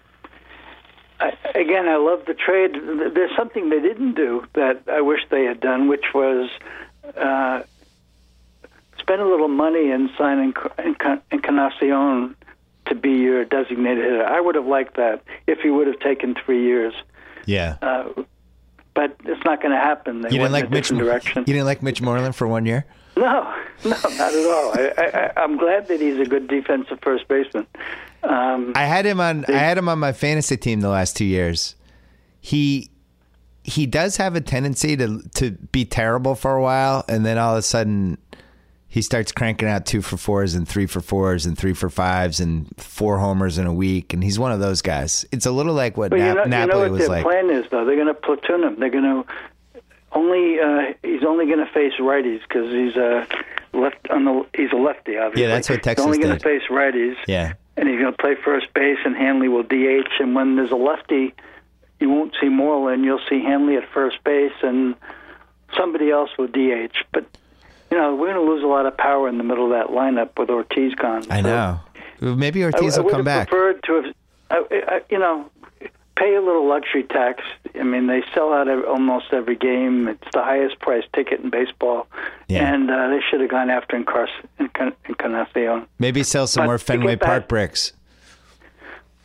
I, again, I love the trade. There's something they didn't do that I wish they had done, which was uh, spend a little money and sign Enc- Encarnacion to be your designated hitter. I would have liked that if he would have taken three years. Yeah. Uh, but it's not going to happen. They you didn't like Mitch. direction. You didn't like Mitch Moreland for one year. No, no, not at all. I, I, I'm glad that he's a good defensive first baseman. Um, I had him on. I had him on my fantasy team the last two years. He he does have a tendency to to be terrible for a while, and then all of a sudden he starts cranking out two for fours and three for fours and three for fives and four homers in a week, and he's one of those guys. It's a little like what but you Nap- know, you know what was their like. plan is, though. They're going to platoon him. They're going to only. Uh, he's only going to face righties because he's a left on the. He's a lefty, obviously. Yeah, that's what Texas He's only going to face righties. Yeah, and he's going to play first base, and Hanley will DH. And when there's a lefty, you won't see Moreland. You'll see Hanley at first base, and somebody else will DH. But you know, we're going to lose a lot of power in the middle of that lineup with Ortiz gone. I So know. Maybe Ortiz I will would come back. preferred to have, I, I, you know, pay a little luxury tax. I mean, they sell out almost every game. It's the highest priced ticket in baseball, Yeah. and uh, they should have gone after Encar- Encar- Encarnacion. Maybe sell some But more Fenway get back- Park bricks.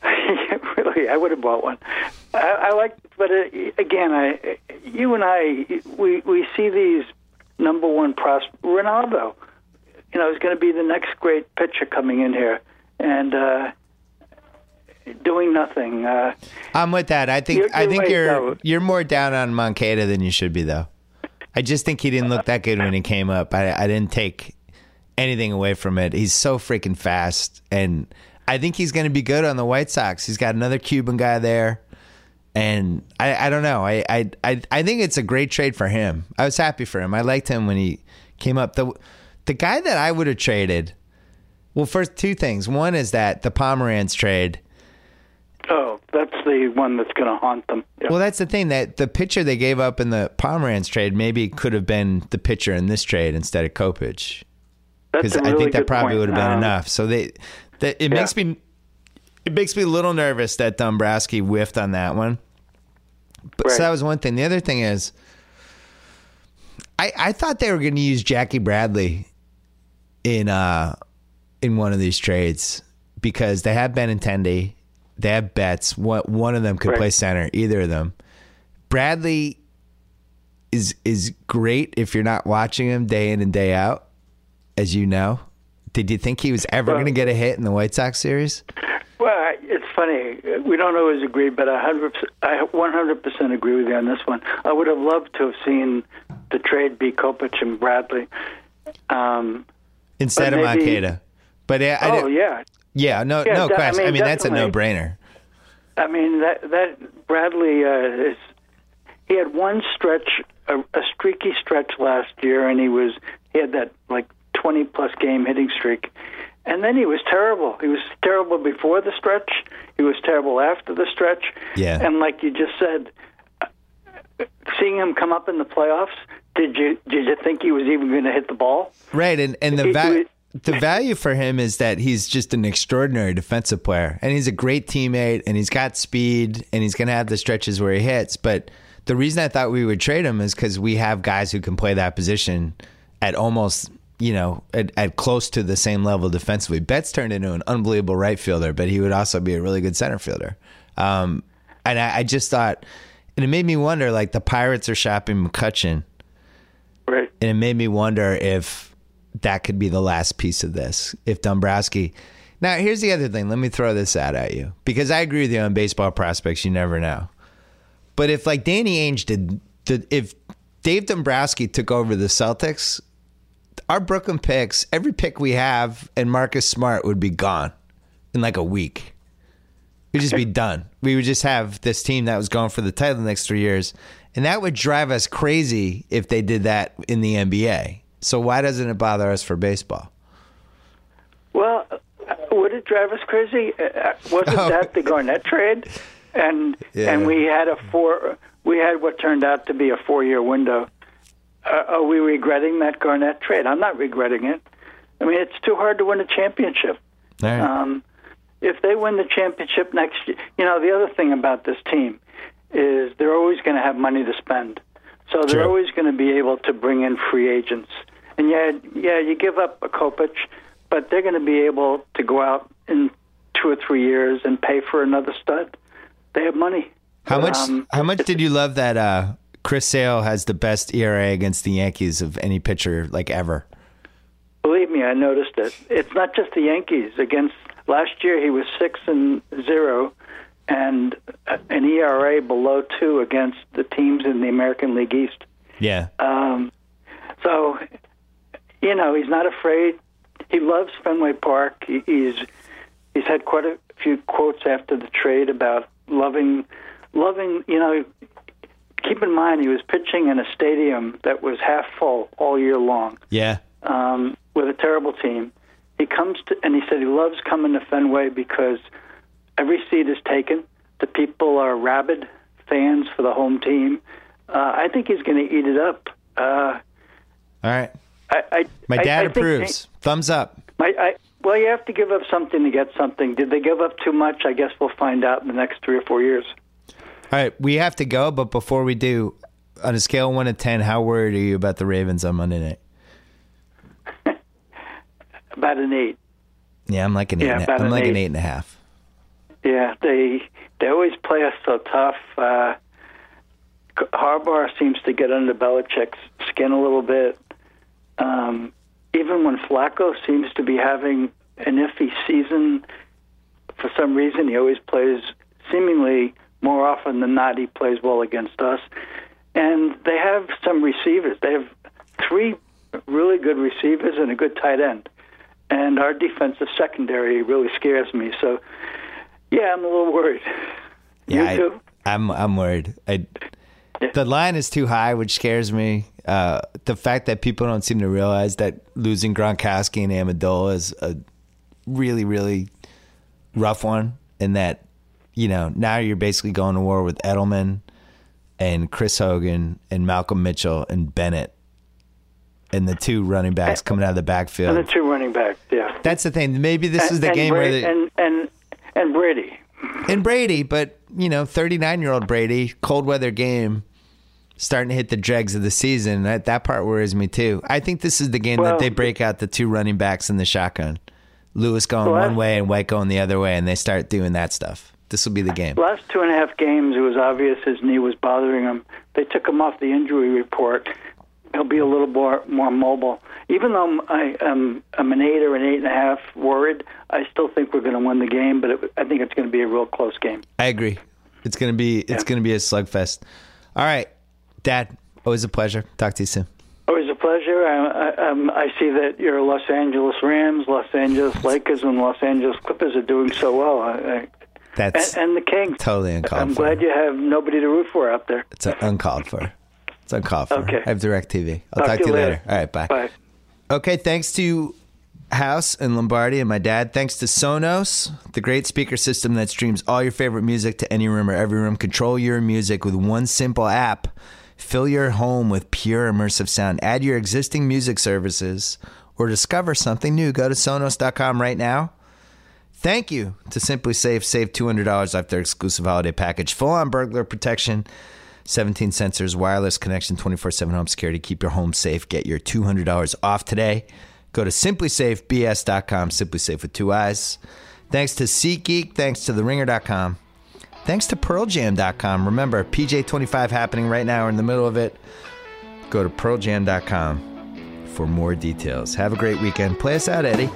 really, I would have bought one. I, I like, but uh, again, I, you and I, we we see these number one pros. Ranaudo, you know, is going to be the next great pitcher coming in here, and uh, doing nothing. Uh, I'm with that. I think You're- I you're think right, you're you're more down on Moncada than you should be, though. I just think he didn't look that good when he came up. I, I didn't take anything away from it. He's so freaking fast, and I think he's going to be good on the White Sox. He's got another Cuban guy there, and I, I don't know. I, I I I think it's a great trade for him. I was happy for him. I liked him when he came up. the The guy that I would have traded. Well, first two things. One is that the Pomeranz trade. The one that's going to haunt them. Yeah. Well, that's the thing that the pitcher they gave up in the Pomeranz trade maybe could have been the pitcher in this trade instead of Kopech because a I really think that probably point. would have been Um, enough. So they, that it Yeah. makes me, it makes me a little nervous that Dombrowski whiffed on that one. But Right. so that was one thing. The other thing is, I I thought they were going to use Jackie Bradley in uh in one of these trades because they have Benintendi, they have Betts. One one of them could Right. play center. Either of them. Bradley is is great if you're not watching him day in and day out, as you know. Did you think he was ever Well- going to get a hit in the White Sox series? Well, it's funny. We don't always agree, but I 100 I 100% agree with you on this one. I would have loved to have seen the trade be Kopech and Bradley. Um, Instead of maybe-. But yeah, I oh yeah, yeah, no, Yeah, no de- I question. I mean, mean, that's a no-brainer. I mean that that Bradley uh, is. He had one stretch, a, a streaky stretch last year, and he was he had that like 20 plus game hitting streak, and then he was terrible. He was terrible before the stretch. He was terrible after the stretch. Yeah. And like you just said, uh, seeing him come up in the playoffs, did you did you think he was even going to hit the ball? Right, and and the He- va- the value for him is that he's just an extraordinary defensive player, and he's a great teammate, and he's got speed, and he's going to have the stretches where he hits. But the reason I thought we would trade him is because we have guys who can play that position at almost you know at, at close to the same level defensively. Betts turned into an unbelievable right fielder, but he would also be a really good center fielder. Um, and I, I just thought, and it made me wonder, like the Pirates are shopping McCutchen Right. and it made me wonder if that could be the last piece of this. If Dombrowski. Now, here's the other thing. Let me throw this out at you because I agree with you on baseball prospects. You never know. But if like Danny Ainge did, did if Dave Dombrowski took over the Celtics, our Brooklyn picks, every pick we have, and Marcus Smart would be gone in like a week. We'd just be done. We would just have this team that was going for the title the next three years. And that would drive us crazy if they did that in the NBA. So why doesn't it bother us for baseball? Well, would it drive us crazy? Wasn't Oh. that the Garnett trade? And Yeah. and we had a four. We had what turned out to be a four-year window, uh, are we regretting that Garnett trade? I'm not regretting it. I mean, it's too hard to win a championship. Right. Um, if they win the championship next year, you know, the other thing about this team is they're always going to have money to spend. So they're True. always going to be able to bring in free agents. And yeah, yeah, you give up a Kopech, but they're going to be able to go out in two or three years and pay for another stud. They have money. how much? um, how much did you love that? Uh, Chris Sale has the best ERA against the Yankees of any pitcher like ever. Believe me, I noticed it. It's not just the Yankees. Against last year, he was six and zero, and uh, an ERA below two against the teams in the American League East. Yeah. Um, so, you know, he's not afraid. He loves Fenway Park. He, he's he's had quite a few quotes after the trade about loving, loving. You know, keep in mind he was pitching in a stadium that was half full all year long Yeah. um, with a terrible team. He comes to, and he said he loves coming to Fenway because every seat is taken. The people are rabid fans for the home team. Uh, I think he's going to eat it up. Uh, All right. I, I, My dad I think- approves. Thumbs up. My, I, well, you have to give up something to get something. Did they give up too much? I guess we'll find out in the next three or four years. All right, we have to go, but before we do, on a scale of one to ten, how worried are you about the Ravens on Monday night? About an eight. Yeah, I'm like an eight. Yeah, and a- about I'm an like an eight. eight and a half. Yeah, they they always play us so tough. Uh, Harbaugh seems to get under Belichick's skin a little bit. Um, even when Flacco seems to be having an iffy season, for some reason he always plays seemingly more often than not he plays well against us. And they have some receivers. They have three really good receivers and a good tight end. And our defensive secondary really scares me. So yeah, I'm a little worried. Yeah, you too? I, I'm I'm worried. I, the line is too high, which scares me. Uh, the fact that people don't seem to realize that losing Gronkowski and Amendola is a really really rough one, and that you know now you're basically going to war with Edelman and Chris Hogan and Malcolm Mitchell and Bennett and the two running backs coming out of the backfield. and the two running backs. Yeah, That's the thing. Maybe this is the and, game where they, and and and Brady. and Brady, but you know, 39 year old Brady, cold weather game, starting to hit the dregs of the season. That that part worries me too. I think this is the game Well- that they break out the two running backs in the shotgun, Lewis going one way and White going the other way, and they start doing that stuff. This will be the game. Last two and a half games, it was obvious his knee was bothering him. They took him off the injury report. He'll be a little more more mobile. Even though I am I'm an eight or an eight and a half worried, I still think we're going to win the game. But it, I think it's going to be a real close game. I agree. It's gonna be it's Yeah. gonna be a slugfest. All right, Dad. Always a pleasure. Talk to you soon. Always a pleasure. I, I, um, I see that your Los Angeles Rams, Los Angeles Lakers, and Los Angeles Clippers are doing so well. I, I, That's and, and the Kings. totally uncalled I'm for. glad you have nobody to root for out there. It's uncalled for. It's uncalled for. Okay. I have direct TV. I'll talk, to you later. All right, bye. Bye. Okay, thanks to House and Lombardi and my dad. Thanks to Sonos, the great speaker system that streams all your favorite music to any room or every room. Control your music with one simple app. Fill your home with pure immersive sound. Add your existing music services or discover something new. Go to Sonos.com right now. Thank you to SimpliSafe. Save $200 off their exclusive holiday package. Full on burglar protection, 17 sensors, wireless connection, 24 7 home security. Keep your home safe. Get your $200 off today. Go to SimpliSafeBS.com, Simply Safe with two eyes. Thanks to SeatGeek. Thanks to TheRinger.com. Thanks to PearlJam.com. Remember, PJ25 happening right now. We're in the middle of it. Go to PearlJam.com for more details. Have a great weekend. Play us out, Eddie.